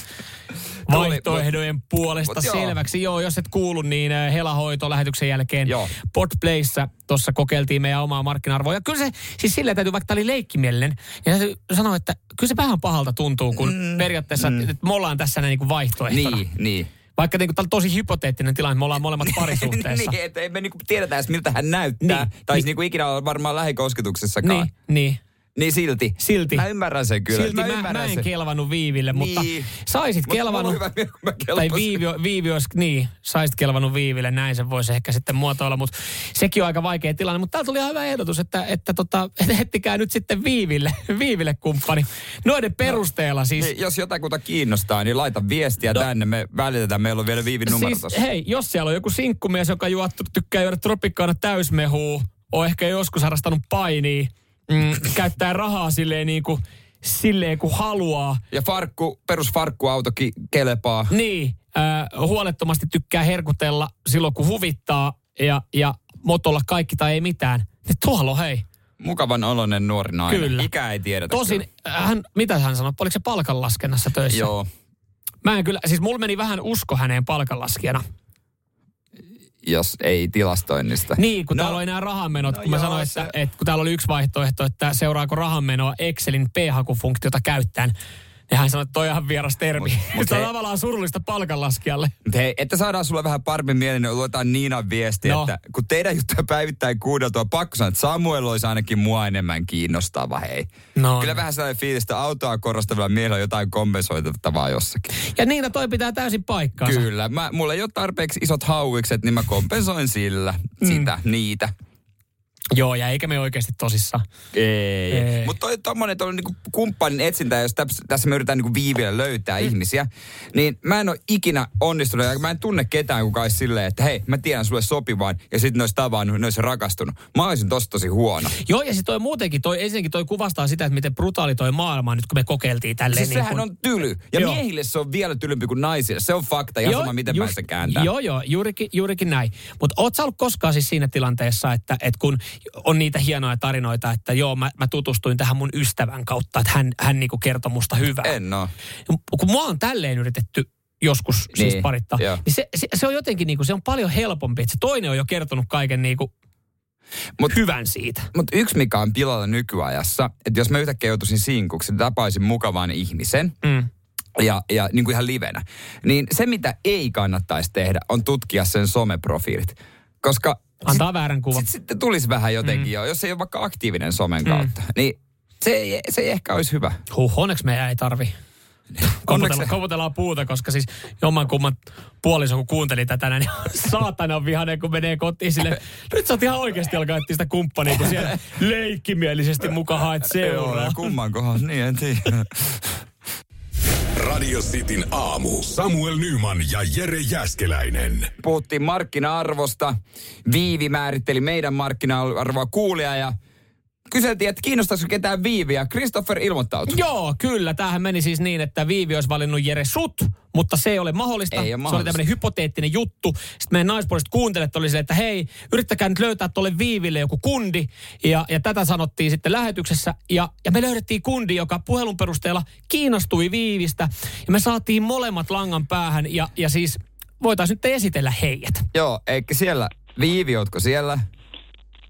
Vaihtoehdojen puolesta mut joo. selväksi. Joo, jos et kuulu, niin äh, Helahoito lähetyksen jälkeen Joo. Podplayssä tuossa kokeiltiin meidän omaa markkina-arvoa. Ja kyllä se, siis silleen täytyy, vaikka tämä oli leikkimielinen, niin täytyy sanoa, että kyllä se vähän pahalta tuntuu, kun mm, periaatteessa, mm. että me ollaan tässä näin niin vaihtoehtona. niin, niin. Vaikka niin kuin, tämä on tosi hypoteettinen tilanne, me ollaan molemmat parisuhteessa. niin, että ei me niinku tiedetä edes miltä hän näyttää. Niin, Niin, tai niin. niin, niinku ikinä olla varmaan lähikosketuksessakaan. niin, niin. Niin silti. Silti. Mä ymmärrän sen kyllä. Silti mä, mä, ymmärrän mä en sen. kelvannut Viiville, mutta Niin. saisit Mut kelvannut. hyvä mä tai. Viivi, Viivi olisi, niin, saisit kelvannut Viiville, näin se voisi ehkä sitten muotoilla, mutta sekin on aika vaikea tilanne. Mutta täällä tuli ihan hyvä ehdotus, että, että tota, ettikää nyt sitten Viiville, Viiville kumppani. Noiden perusteella siis. Niin, jos jotakuta kiinnostaa, niin laita viestiä No. no. tänne. Me välitetään, meillä on vielä Viivin numero Siis, tossa. hei, jos siellä on joku sinkkumies, joka juo, tykkää juoda tropikkaana täysmehuu, on ehkä joskus harrastanut painia, mm, käyttää rahaa silleen niin kuin, silleen kuin haluaa, Ja farkku, perusfarkkuauto ki- kelepaa. Niin, äh, huolettomasti tykkää herkutella silloin, kun huvittaa ja, ja motolla kaikki tai ei mitään. Niin tuolla on hei. Mukavan oloinen nuori nainen. Kyllä. Ikä ei tiedetä. Tosin, kyllä. hän, mitä hän sanoi, oliko se palkanlaskennassa töissä? Joo. Mä en kyllä, siis mulla meni vähän usko häneen palkanlaskijana. Jos ei tilastoinnista. Niin, kun no, täällä oli nämä rahanmenot, No kun mä joo, sanoin, että, se- että kun täällä oli yksi vaihtoehto, että seuraako rahanmenoa Excelin p-hakufunktiota käyttäen, niin hän sanoi, että toi on ihan vieras termi. Mut- mut se on tavallaan surullista palkanlaskijalle. Hei, että saadaan sulle vähän paremmin mieleen, niin luetaan Niinan viesti, No. että kun teidän juttuja päivittäin kuunneltua, pakko sanoa, että Samuel olisi ainakin mua enemmän kiinnostava, hei. No, Kyllä no. vähän sellainen fiilis, että autoa korostavilla miehillä on jotain kompensoitavaa jossakin. Ja Niina, toi pitää täysin paikkaansa. Kyllä. Mä, mulla ei ole tarpeeksi isot hauikset, niin mä kompensoin sillä, Mm. sitä, niitä. Joo, ja eikä me oikeasti tosissaan. Ei. Ei. Mutta toi tommonen toi niinku kumppanin etsintä, jos täps, tässä me yritetään niinku viivillä löytää mm. ihmisiä, niin mä en ole ikinä onnistunut ja mä en tunne ketään, kuka olisi silleen, että hei, mä tiedän sulle sopivan ja sitten ne olisi tavannut, ne olisi rakastunut. Mä olisin tossa tosi huono. Joo, ja sitten toi muutenkin, toi, ensinnäkin toi kuvastaa sitä, että miten brutaali toi maailma on nyt, kun me kokeiltiin tälleen. Siis niin sehän kun- on tyly. Ja Joo. miehille se on vielä tylympi kuin naisille. Se on fakta, ihan sama miten mä sen kääntää. Joo, joo, juurikin, juurikin näin. Mutta oot sä ollut koskaan siis siinä tilanteessa, että, että kun on niitä hienoja tarinoita, että joo, mä, mä tutustuin tähän mun ystävän kautta, että hän, hän niinku kertoi musta hyvää. En oo. Kun mua on tälleen yritetty joskus siis Niin, parittaa, joo. niin se, se, se, on jotenkin niinku, se on paljon helpompi, että se toinen on jo kertonut kaiken niinku Mut- hyvän siitä. Mutta yksi mikä on pilalla nykyajassa, että jos mä yhtäkkiä joutuisin sinkuksi, tapaisin mukavan ihmisen, Mm. ja, ja niin kuin ihan livenä. Niin se, mitä ei kannattaisi tehdä, on tutkia sen someprofiilit. Koska Antaa väärän kuvan. sitten sit tulisi vähän jotenkin mm. jo, jos ei ole vaikka aktiivinen somen kautta. Niin se ei, se ei ehkä olisi hyvä. Huh, onneksi meidän ei tarvi. Koputella, se- koputellaan puuta, koska siis jommankumman puoliso, kun kuunteli tätä, niin saatana vihainen, kun menee kotiin sille. Nyt sä oot ihan oikeasti alkaa etsiä sitä kumppania, kun siellä leikkimielisesti muka haet Joo, seuraa. ja kumman kohdassa, niin en tiedä. Radio Cityn aamu. Samuel Nyman ja Jere Jäskeläinen. Puhuttiin markkina-arvosta. Viivi määritteli meidän markkina-arvoa kuulia ja kyseltiin, että kiinnostaisiko ketään viiviä. Christopher ilmoittautui. Joo, kyllä. Tämähän meni siis niin, että Viivi olisi valinnut Jere sut, mutta se ei ole mahdollista. Ei ole Se oli mahdollista. tämmöinen hypoteettinen juttu. Sitten meidän naispuoliset kuuntelijat oli silleen, että hei, yrittäkää nyt löytää tuolle Viiville joku kundi. Ja, ja tätä sanottiin sitten lähetyksessä. Ja, ja me löydettiin kundi, joka puhelun perusteella kiinnostui Viivistä. Ja me saatiin molemmat langan päähän ja, ja siis voitaisiin nyt esitellä heidät. Joo, eikä siellä. Viivi, ootko siellä?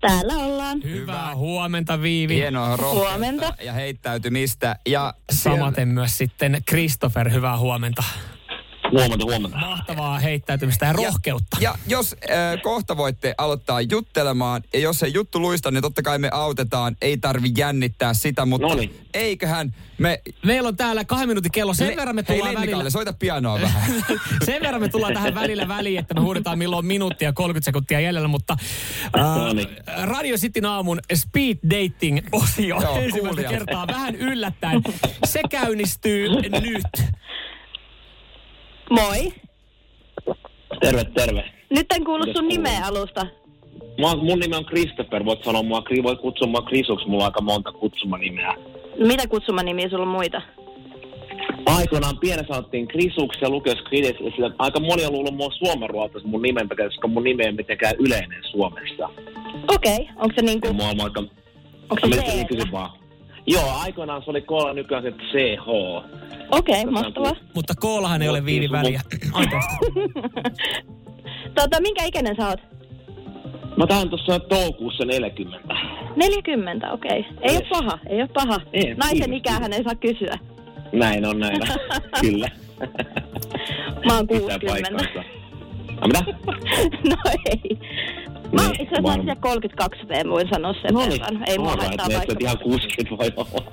Täällä ollaan. Hyvää huomenta Viivi. Hienoa Huomenta. ja heittäytymistä. Ja siellä- Samaten myös sitten Christopher, hyvää huomenta. Huomenta, huomenta. Mahtavaa heittäytymistä ja rohkeutta. Ja jos äh, kohta voitte aloittaa juttelemaan, ja jos ei juttu luista, niin totta kai me autetaan. Ei tarvi jännittää sitä, mutta Noniin. eiköhän me... Meillä on täällä kahden minuutin kello. Sen verran me Hei tullaan Lennikalle, välillä. soita pianoa vähän. Sen verran me tullaan tähän välillä väliin, että me huudetaan milloin on minuutti ja 30 sekuntia jäljellä, mutta äh, Radio Cityn aamun speed dating osio Joo, ensimmäistä kuulijat. kertaa vähän yllättäen. Se käynnistyy nyt. Moi. Terve, terve. Nyt en kuullut sun nimeä alusta. Mä, mun nimi on Christopher, voit sanoa mua, voi kutsua mua Krisuksi, mulla on aika monta kutsumanimeä. Mitä kutsumanimiä sulla on muita? Aikoinaan pienessä sanottiin Krisuksi ja lukiossa Krides, ja sillä aika moni on luullut mua Suomen ruotaisi mun nimen takia, koska mun nimi ei mitenkään yleinen Suomessa. Okei, okay. onko se niinku... Mua on aika... Onko se Mä C? niin vaan. Joo, aikoinaan se oli koolla, nykyään se CH. Okei, okay, mahtavaa. Mutta koolahan ei ole viivi väliä. Anteeksi. tota, minkä ikäinen sä oot? Mä tähän tuossa toukokuussa 40. 40, okei. Okay. Ei Yes. ole paha, ei ole paha. Ei, Naisen ikähän ei saa kysyä. Näin on, näin. Kyllä. Mä oon Pitää 60. paikkansa. Ah, mitä? no ei. Mä oon Niin, itse asiassa varmaan. naisia 32 V, voin sanoa sen No niin, verran. Ei mua haittaa niin, vaikka. että ihan 60 voi olla.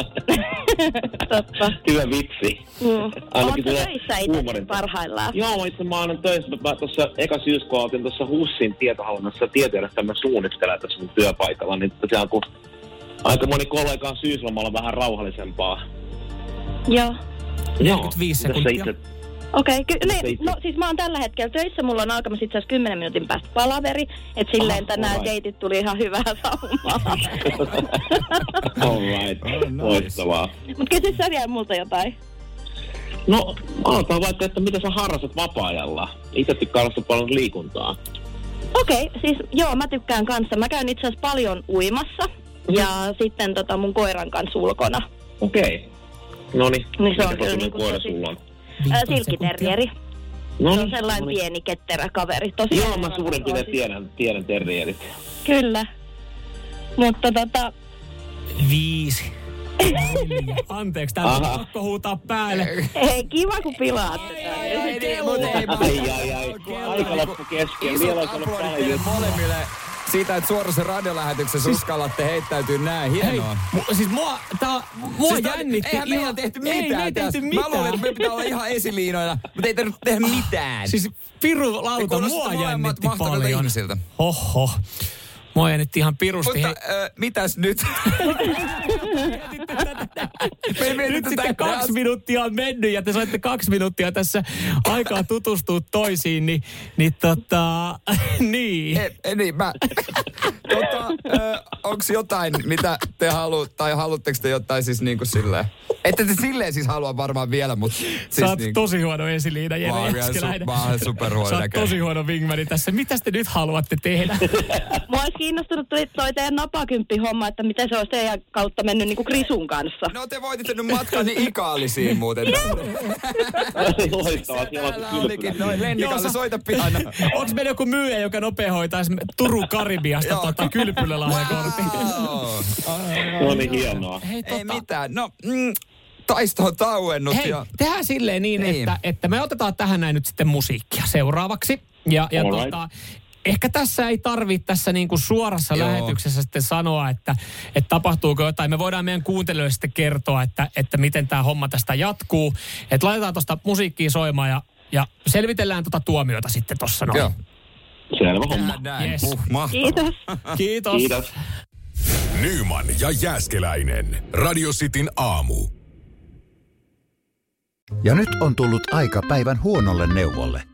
Totta. Hyvä vitsi. Mm. Oletko Ainakin töissä itse parhaillaan? Joo, mä itse mä oon töissä. Mä tuossa eka syyskuulla oltiin tuossa HUSin tietohallinnassa tietojärjestelmän suunnittelemaan tässä mun työpaikalla. Niin tosiaan kun aika moni kollega on syyslomalla vähän rauhallisempaa. Joo. Joo. 45 Tässä sekuntia. Itse, Okei, okay, Mutta ky- itse- no siis mä oon tällä hetkellä töissä, mulla on alkamassa itse asiassa 10 minuutin päästä palaveri, että silleen Aha, tänään alright. deitit tuli ihan hyvää saumaa. all right. Loistavaa. Mut kysy sä vielä multa jotain. No, aloitetaan vaikka, että mitä sä harrastat vapaa-ajalla. Itse tykkään harrastaa paljon liikuntaa. Okei, okay, siis joo, mä tykkään kanssa. Mä käyn itse asiassa paljon uimassa ja sitten tota mun koiran kanssa ulkona. Okei. No niin. Niin se on kyllä koira tosi- sulla on? Ää, Silkkiterrieri. No Se on sellainen pieni ketterä kaveri. Tosi Joo, mä suurin piirtein tiedän, tiedän terrierit. Kyllä. Mutta tota, Viisi. Neljä. Anteeksi, täällä on pakko huutaa päälle. ei kiva kun pilaat tätä. Ai, ai, ai. Aika loppu kesken. Vielä olisi ollut aplodit paljon teille juttuja. molemmille siitä, että suorassa radiolähetyksessä uskallatte heittäytyä näin. Hei, Hienoa. mu- siis mua, tää, mua Siis jännitti. Eihän me ihan- tehty Ei, mitään me ei tehty tässä. mitään. Mä luulen, että me pitää olla ihan esiliinoina, mutta ei tarvitse tehdä mitään. Siis piru lauta, mua jännitti paljon. ihmisiltä. Oho. Mua jännitti ihan pirusti. Mutta äh, mitäs nyt? Me ei Nyt sitten kaksi minuuttia on mennyt ja te saitte kaksi minuuttia tässä aikaa tutustua toisiin, niin, niin tota, niin. E, e, niin, mä... tota, äh, onks jotain, mitä te halu, tai haluatteko te jotain siis niinku silleen? Ette te silleen siis halua varmaan vielä, mutta siis Sä oot niinku- tosi huono esiliina, Jere Mä oon vielä su- mä oon superhuono Sä oot tosi huono wingmani tässä. Mitä te nyt haluatte tehdä? Mua olisi kiinnostunut toi, toi teidän napakymppi-homma, että miten se olisi teidän kautta mennyt niinku Krisun kanssa. No te voititte nyt matkan niin ikaalisiin muuten. Loistavaa, siellä on se olikin noin. Lennikalle, soita piano. Onko meillä joku myyjä, joka nopea hoitaisi Turun Karibiasta tota, kylpylälahjakortin? Wow. No niin, hienoa. Hei, tota, Ei mitään. No, mm, taisto on tauennut. Hei, ja... tehdään silleen niin, Niin. Että, että me otetaan tähän näin nyt sitten musiikkia seuraavaksi. Ja, ja Alright. tota, ehkä tässä ei tarvitse tässä niin kuin suorassa Joo. lähetyksessä sitten sanoa, että, että tapahtuuko jotain. Me voidaan meidän kuuntelijoille sitten kertoa, että, että miten tämä homma tästä jatkuu. Että laitetaan tuosta musiikkia soimaan ja, ja selvitellään tuota tuomiota sitten tuossa noin. Joo. Selvä homma. Näin. Yes. Uh, mahtavaa. Kiitos. Kiitos. Kiitos. Nyman ja Jääskeläinen. Radio Cityn aamu. Ja nyt on tullut aika päivän huonolle neuvolle.